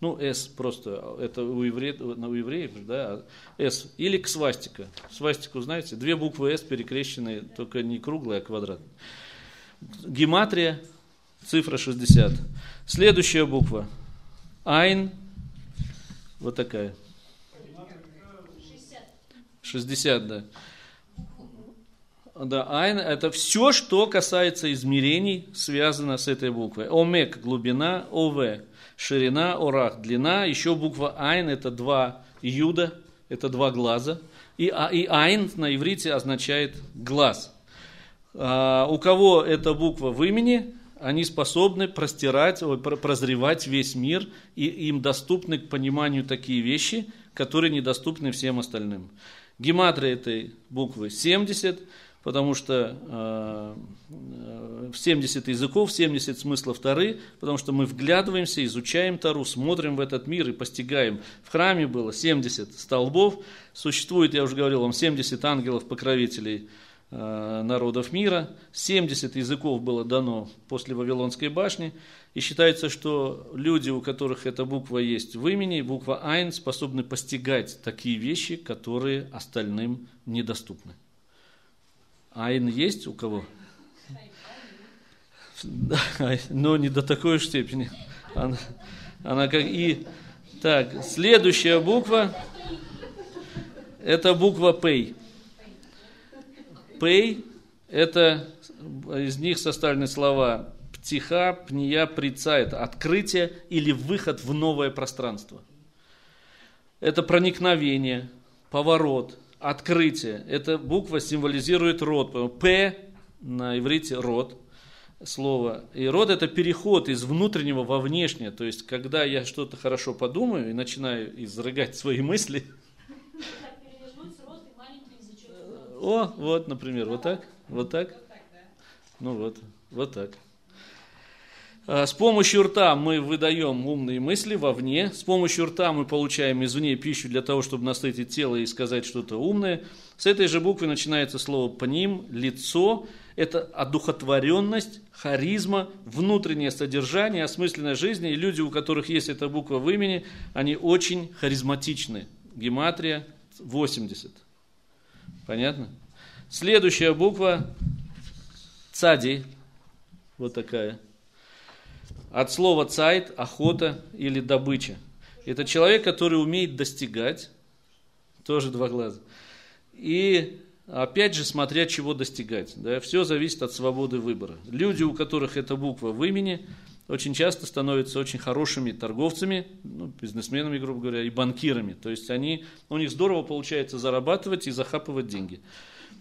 Ну, S просто, это у, евре, у евреев, да, S. Или к свастика. Свастику, знаете, две буквы S перекрещенные, только не круглые, а квадратные. Гематрия, цифра 60. Следующая буква. Айн, вот такая. 60, да. Да, айн – это все, что касается измерений, связано с этой буквой. Омек – глубина, ОВ ширина, орах, длина, еще буква айн, это два юда, это два глаза. И, а, и айн на иврите означает глаз. А, у кого эта буква в имени, они способны простирать, прозревать весь мир, и им доступны к пониманию такие вещи, которые недоступны всем остальным. Гематрия этой буквы 70, потому что э, 70 языков, 70 смыслов Тары, потому что мы вглядываемся, изучаем Тару, смотрим в этот мир и постигаем. В храме было 70 столбов, существует, я уже говорил вам, 70 ангелов-покровителей э, народов мира, 70 языков было дано после Вавилонской башни, и считается, что люди, у которых эта буква есть в имени, буква Айн, способны постигать такие вещи, которые остальным недоступны. Айн есть у кого? Но не до такой степени. Она, она как и... Так, следующая буква, это буква Пей. Пей, это из них составлены слова птиха, пния, прица, это открытие или выход в новое пространство. Это проникновение, поворот, открытие. Эта буква символизирует род. П на иврите род слово. И род это переход из внутреннего во внешнее. То есть, когда я что-то хорошо подумаю и начинаю изрыгать свои мысли. О, вот, например, вот так, вот так. Ну вот, вот так. А, с помощью рта мы выдаем умные мысли вовне. С помощью рта мы получаем извне пищу для того, чтобы насытить тело и сказать что-то умное. С этой же буквы начинается слово «пним», «лицо». Это одухотворенность, харизма, внутреннее содержание, осмысленная жизнь. И люди, у которых есть эта буква в имени, они очень харизматичны. Гематрия 80. Понятно? Следующая буква «цади». Вот такая – от слова цайт, охота или добыча. Это человек, который умеет достигать, тоже два глаза. И опять же, смотря чего достигать. Да, все зависит от свободы выбора. Люди, у которых эта буква в имени, очень часто становятся очень хорошими торговцами, ну, бизнесменами, грубо говоря, и банкирами. То есть они, у них здорово получается зарабатывать и захапывать деньги.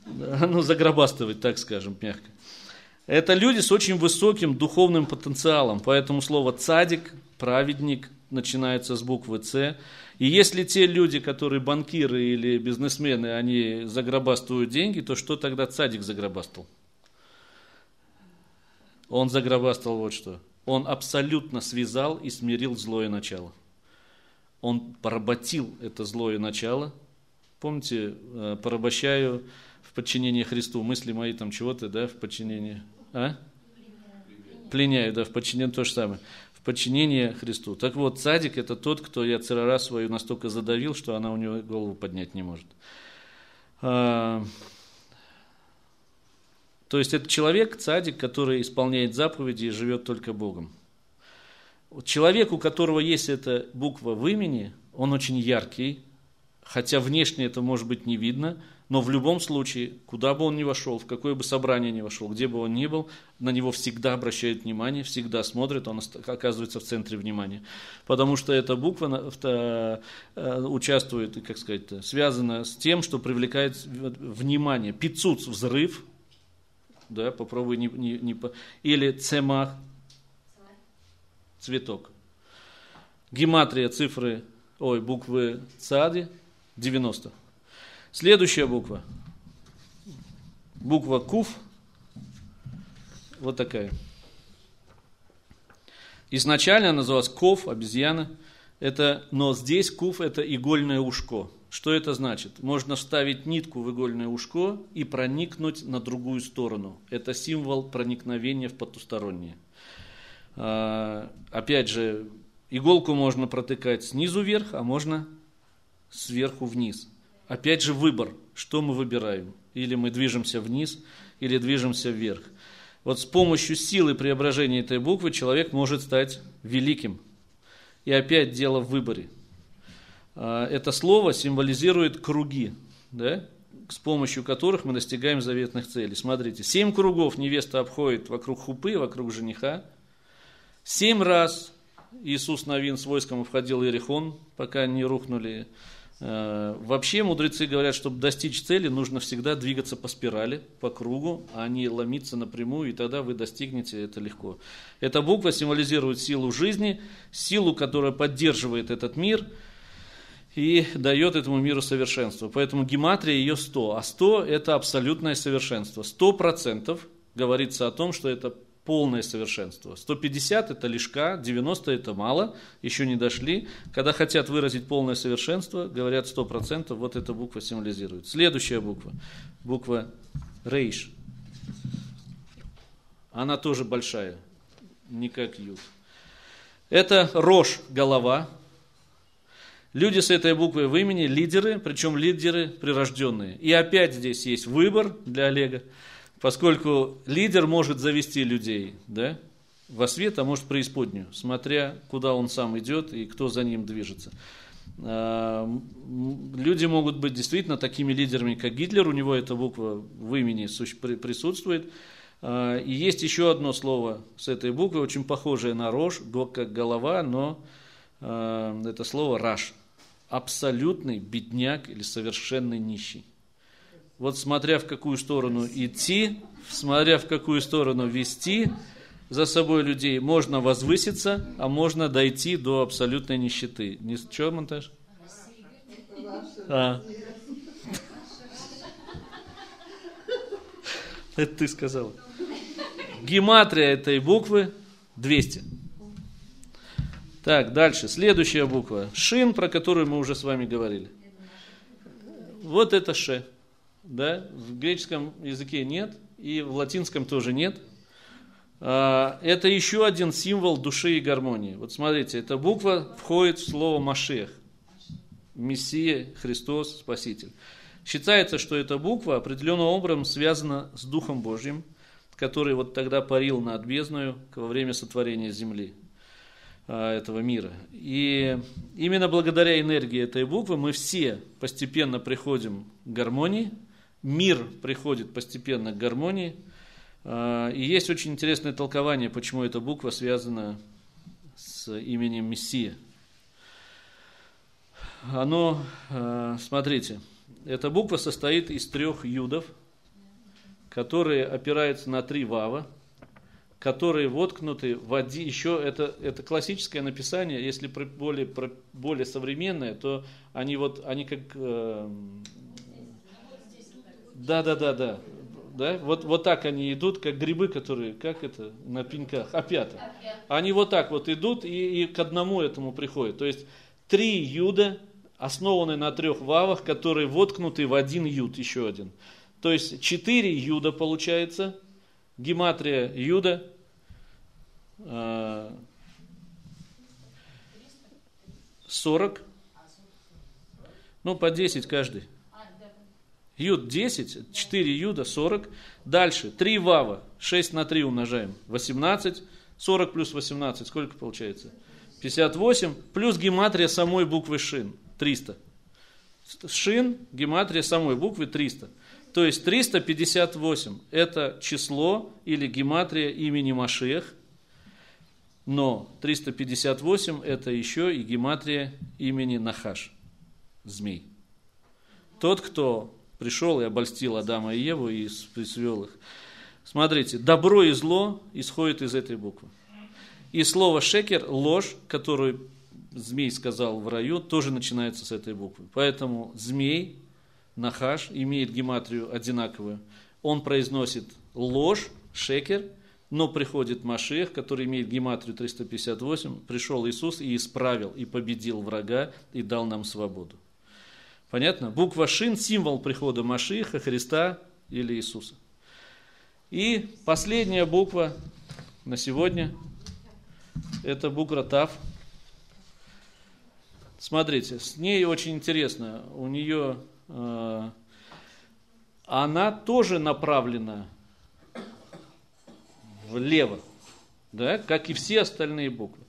Ну, загробастывать, так скажем, мягко. Это люди с очень высоким духовным потенциалом, поэтому слово цадик, праведник, начинается с буквы С. И если те люди, которые банкиры или бизнесмены, они загробастывают деньги, то что тогда цадик загробастал? Он загробастал вот что. Он абсолютно связал и смирил злое начало. Он поработил это злое начало. Помните, э, порабощаю в подчинении Христу. Мысли мои там чего-то, да, в подчинении. А? Пленяю, да, в подчинении то же самое. В подчинении Христу. Так вот, цадик это тот, кто я церара свою настолько задавил, что она у него голову поднять не может. А, то есть это человек, цадик, который исполняет заповеди и живет только Богом. Человек, у которого есть эта буква в имени, он очень яркий, хотя внешне это может быть не видно, но в любом случае, куда бы он ни вошел, в какое бы собрание ни вошел, где бы он ни был, на него всегда обращают внимание, всегда смотрят, он оказывается в центре внимания. Потому что эта буква э, участвует, как сказать, связана с тем, что привлекает внимание. Пицуц – взрыв, да, попробуй не, не, не или цемах, цветок. Гематрия цифры, ой, буквы цади 90. Следующая буква. Буква куф. Вот такая. Изначально называлась ков, обезьяна. Это, но здесь куф это игольное ушко. Что это значит? Можно вставить нитку в игольное ушко и проникнуть на другую сторону. Это символ проникновения в потустороннее. А, опять же, иголку можно протыкать снизу вверх, а можно сверху вниз. Опять же выбор, что мы выбираем. Или мы движемся вниз, или движемся вверх. Вот с помощью силы преображения этой буквы человек может стать великим. И опять дело в выборе. А, это слово символизирует круги, да, с помощью которых мы достигаем заветных целей. Смотрите, семь кругов невеста обходит вокруг хупы, вокруг жениха. Семь раз Иисус Новин с войском входил в Иерихон, пока не рухнули. А, вообще мудрецы говорят, чтобы достичь цели, нужно всегда двигаться по спирали, по кругу, а не ломиться напрямую, и тогда вы достигнете это легко. Эта буква символизирует силу жизни, силу, которая поддерживает этот мир – и дает этому миру совершенство. Поэтому гематрия ее 100, а 100 это абсолютное совершенство. 100% говорится о том, что это полное совершенство. 150 это лишка, 90 это мало, еще не дошли. Когда хотят выразить полное совершенство, говорят 100%, вот эта буква символизирует. Следующая буква, буква рейш. Она тоже большая, не как ют. Это рожь, голова, Люди с этой буквой в имени лидеры, причем лидеры прирожденные. И опять здесь есть выбор для Олега, поскольку лидер может завести людей да, во свет, а может преисподнюю, смотря куда он сам идет и кто за ним движется. А, люди могут быть действительно такими лидерами, как Гитлер, у него эта буква в имени присутствует. А, и есть еще одно слово с этой буквой, очень похожее на рожь, как голова, но а, это слово раш абсолютный бедняк или совершенный нищий. Вот смотря в какую сторону идти, смотря в какую сторону вести за собой людей, можно возвыситься, а можно дойти до абсолютной нищеты. Не что, монтаж? А. Это ты сказал. Гематрия этой буквы 200. Так, дальше. Следующая буква. Шин, про которую мы уже с вами говорили. Вот это ше. Да? В греческом языке нет, и в латинском тоже нет. А, это еще один символ души и гармонии. Вот смотрите, эта буква входит в слово Машех. Мессия, Христос, Спаситель. Считается, что эта буква определенным образом связана с Духом Божьим, который вот тогда парил над бездною во время сотворения земли. А, этого мира. И именно благодаря энергии этой буквы мы все постепенно приходим к гармонии, мир приходит постепенно к гармонии, А, и есть очень интересное толкование, почему эта буква связана с именем Мессия. Оно, а, смотрите, эта буква состоит из трех юдов, которые опираются на три вава, которые воткнуты в один, еще это, это классическое написание, если более, более современное, то они вот, они как, э, да, да, да, да, да, вот, вот так они идут, как грибы, которые, как это, на пеньках, опята. Они вот так вот идут и, и к одному этому приходят. То есть три юда, основаны на трех вавах, которые воткнуты в один юд, еще один. То есть четыре юда получается, гематрия юда, э, 40, ну по 10 каждый. Юд 10, 4 юда 40. Дальше 3 вава, 6 на 3 умножаем, 18. 40 плюс 18, сколько получается? 58, плюс гематрия самой буквы шин, 300. Шин, гематрия самой буквы 300. То есть 358 – это число или гематрия имени Машех, но 358 – это еще и гематрия имени Нахаш, змей. Тот, кто пришел и обольстил Адама и Еву и свел их. Смотрите, добро и зло исходит из этой буквы. И слово шекер, ложь, которую змей сказал в раю, тоже начинается с этой буквы. Поэтому змей, нахаш, имеет гематрию одинаковую. Он произносит ложь, шекер, но приходит Машех, который имеет гематрию 358, пришел Иисус и исправил, и победил врага, и дал нам свободу. Понятно? Буква Шин – символ прихода Машиха, Христа или Иисуса. И последняя буква на сегодня – это буква Тав. Смотрите, с ней очень интересно. У нее э, она тоже направлена влево, да, как и все остальные буквы.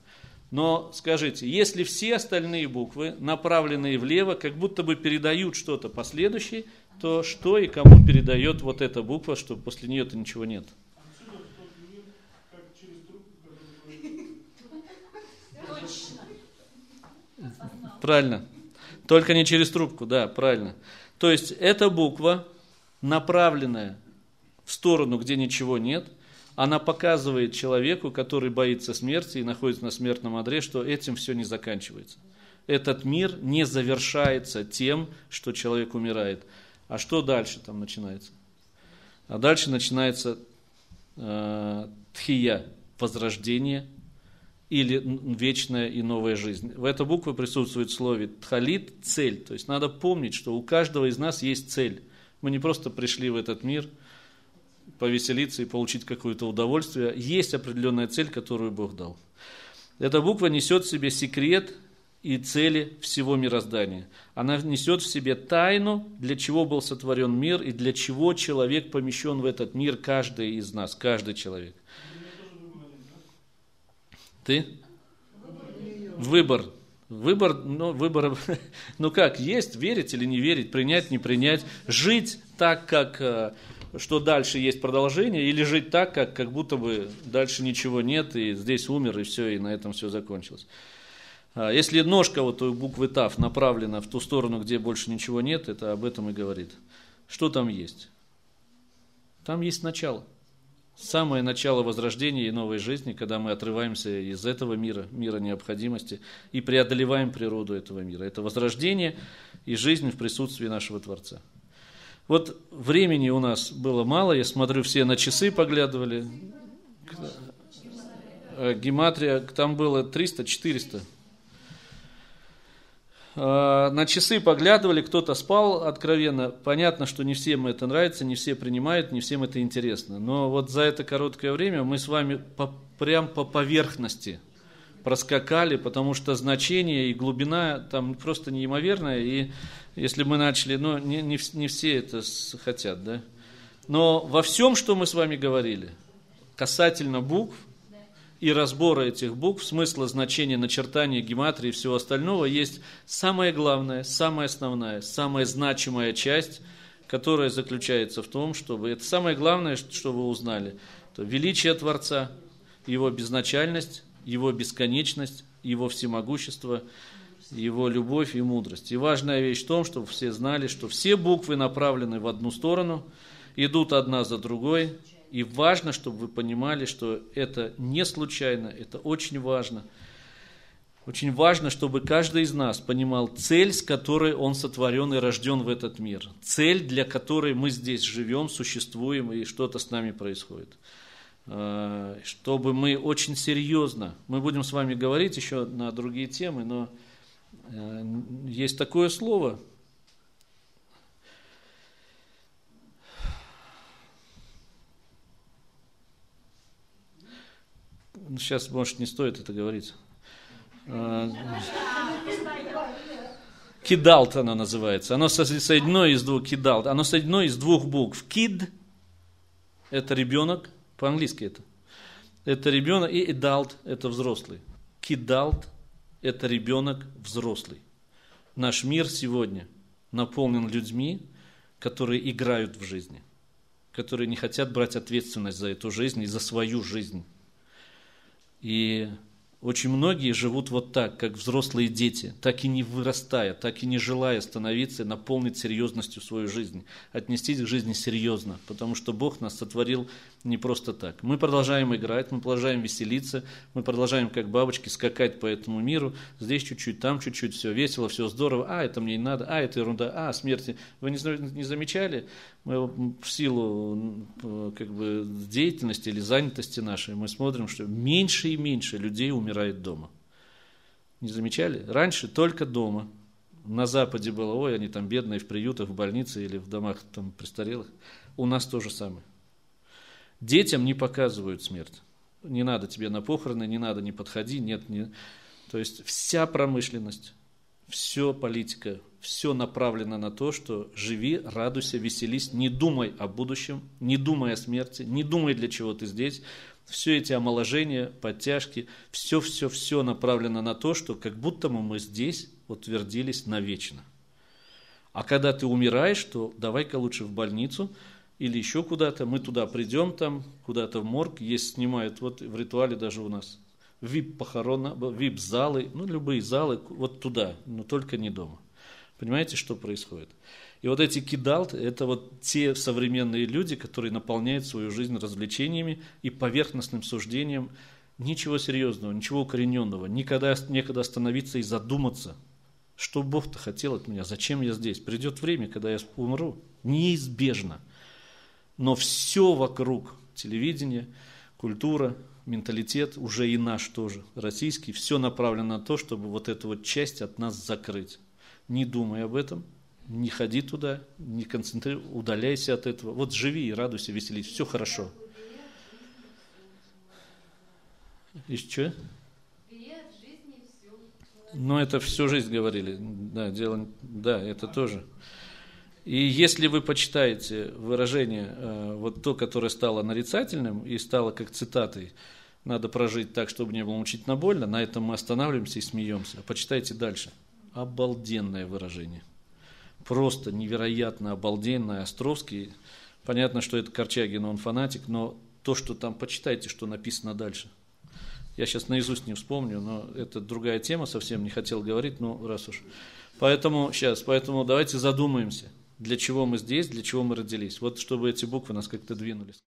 Но скажите, если все остальные буквы, направленные влево, как будто бы передают что-то последующее, то что и кому передает вот эта буква, что после нее-то ничего нет? Правильно. Только не через трубку, да, правильно. То есть эта буква, направленная в сторону, где ничего нет – она показывает человеку, который боится смерти и находится на смертном одре, что этим все не заканчивается. Этот мир не завершается тем, что человек умирает. А что дальше там начинается? А дальше начинается э, тхия, возрождение или вечная и новая жизнь. В этой букве присутствует слове тхалит – цель. То есть надо помнить, что у каждого из нас есть цель. Мы не просто пришли в этот мир – повеселиться и получить какое-то удовольствие, есть определенная цель, которую Бог дал. Эта буква несет в себе секрет и цели всего мироздания. Она несет в себе тайну, для чего был сотворен мир и для чего человек помещен в этот мир, каждый из нас, каждый человек. Ты? Выбор. Выбор, ну, выбор, <laughs> ну как, есть, верить или не верить, принять, не принять, жить так, как э, что дальше есть продолжение, или жить так, как, как будто бы дальше ничего нет, и здесь умер, и все, и на этом все закончилось. А если ножка вот у буквы ТАФ направлена в ту сторону, где больше ничего нет, это об этом и говорит. Что там есть? Там есть начало. Самое начало возрождения и новой жизни, когда мы отрываемся из этого мира, мира необходимости, и преодолеваем природу этого мира. Это возрождение и жизнь в присутствии нашего Творца. Вот времени у нас было мало, я смотрю, все на часы поглядывали. Э, гематрия, там было 300-400. А, на часы поглядывали, кто-то спал откровенно. Понятно, что не всем это нравится, не все принимают, не всем это интересно. Но вот за это короткое время мы с вами по, прям по поверхности проскакали, потому что значение и глубина там просто неимоверная. И если мы начали, ну, не, не, не все это хотят, да. Но во всем, что мы с вами говорили, касательно букв и разбора этих букв, смысла, значения, начертания, гематрии и всего остального, есть самое главное, самая основная, самая значимая часть которая заключается в том, чтобы, это самое главное, что вы узнали, то величие Творца, Его безначальность, Его бесконечность, Его всемогущество, Его любовь и мудрость. И важная вещь в том, чтобы все знали, что все буквы направлены в одну сторону, идут одна за другой, и важно, чтобы вы понимали, что это не случайно, это очень важно – очень важно, чтобы каждый из нас понимал цель, с которой он сотворен и рожден в этот мир. Цель, для которой мы здесь живем, существуем и что-то с нами происходит. А, чтобы мы очень серьезно, мы будем с вами говорить еще на другие темы, но э, есть такое слово, сейчас, может, не стоит это говорить. Э, кидалт оно называется. Оно соединено из двух кидалт. Оно соединено из двух букв. Кид – это ребенок, по-английски это. Это ребенок, и идалт – это взрослый. Кидалт – это ребенок взрослый. Наш мир сегодня наполнен людьми, которые играют в жизни, которые не хотят брать ответственность за эту жизнь и за свою жизнь. И очень многие живут вот так, как взрослые дети, так и не вырастая, так и не желая становиться наполнить серьезностью свою жизнь, отнестись к жизни серьезно, потому что Бог нас сотворил не просто так. Мы продолжаем играть, мы продолжаем веселиться, мы продолжаем как бабочки скакать по этому миру, здесь чуть-чуть, там чуть-чуть, все весело, все здорово, а это мне не надо, а это ерунда, а смерти. Вы не, не замечали, мы в силу как бы, деятельности или занятости нашей, мы смотрим, что меньше и меньше людей умирает дома. Не замечали? Раньше только дома. На Западе было, ой, они там бедные в приютах, в больнице или в домах там престарелых. У нас то же самое. Детям не показывают смерть. Не надо тебе на похороны, не надо, не подходи, нет, не... То есть вся промышленность, все политика, все направлено на то, что живи, радуйся, веселись, не думай о будущем, не думай о смерти, не думай, для чего ты здесь. Все эти омоложения, подтяжки, все-все-все направлено на то, что как будто мы здесь утвердились навечно. А когда ты умираешь, то давай-ка лучше в больницу – или еще куда-то, мы туда придем там, куда-то в морг, есть снимают, вот в ритуале даже у нас, вип-похорона, вип-залы, ну, любые залы, вот туда, но только не дома. Понимаете, что происходит? И вот эти кидалты, это вот те современные люди, которые наполняют свою жизнь развлечениями и поверхностным суждением, ничего серьезного, ничего укорененного, никогда некогда остановиться и задуматься, что Бог-то хотел от меня, зачем я здесь. Придет время, когда я умру, неизбежно – но все вокруг, телевидение, культура, менталитет, уже и наш тоже, российский, все направлено на то, чтобы вот эту вот часть от нас закрыть. Не думай об этом, не ходи туда, не концентрируй, удаляйся от этого. Вот живи и радуйся, веселись, все хорошо. И что? Но это всю жизнь говорили. Да, дело, да, это тоже. И если вы почитаете выражение, э, вот то, которое стало нарицательным и стало как цитатой, надо прожить так, чтобы не было мучительно больно, на этом мы останавливаемся и смеемся. Почитайте дальше. Обалденное выражение. Просто невероятно обалденное. Островский, понятно, что это Корчагин, он фанатик, но то, что там, почитайте, что написано дальше. Я сейчас наизусть не вспомню, но это другая тема, совсем не хотел говорить, ну раз уж. Поэтому сейчас, поэтому давайте задумаемся – для чего мы здесь, для чего мы родились. Вот чтобы эти буквы нас как-то двинулись.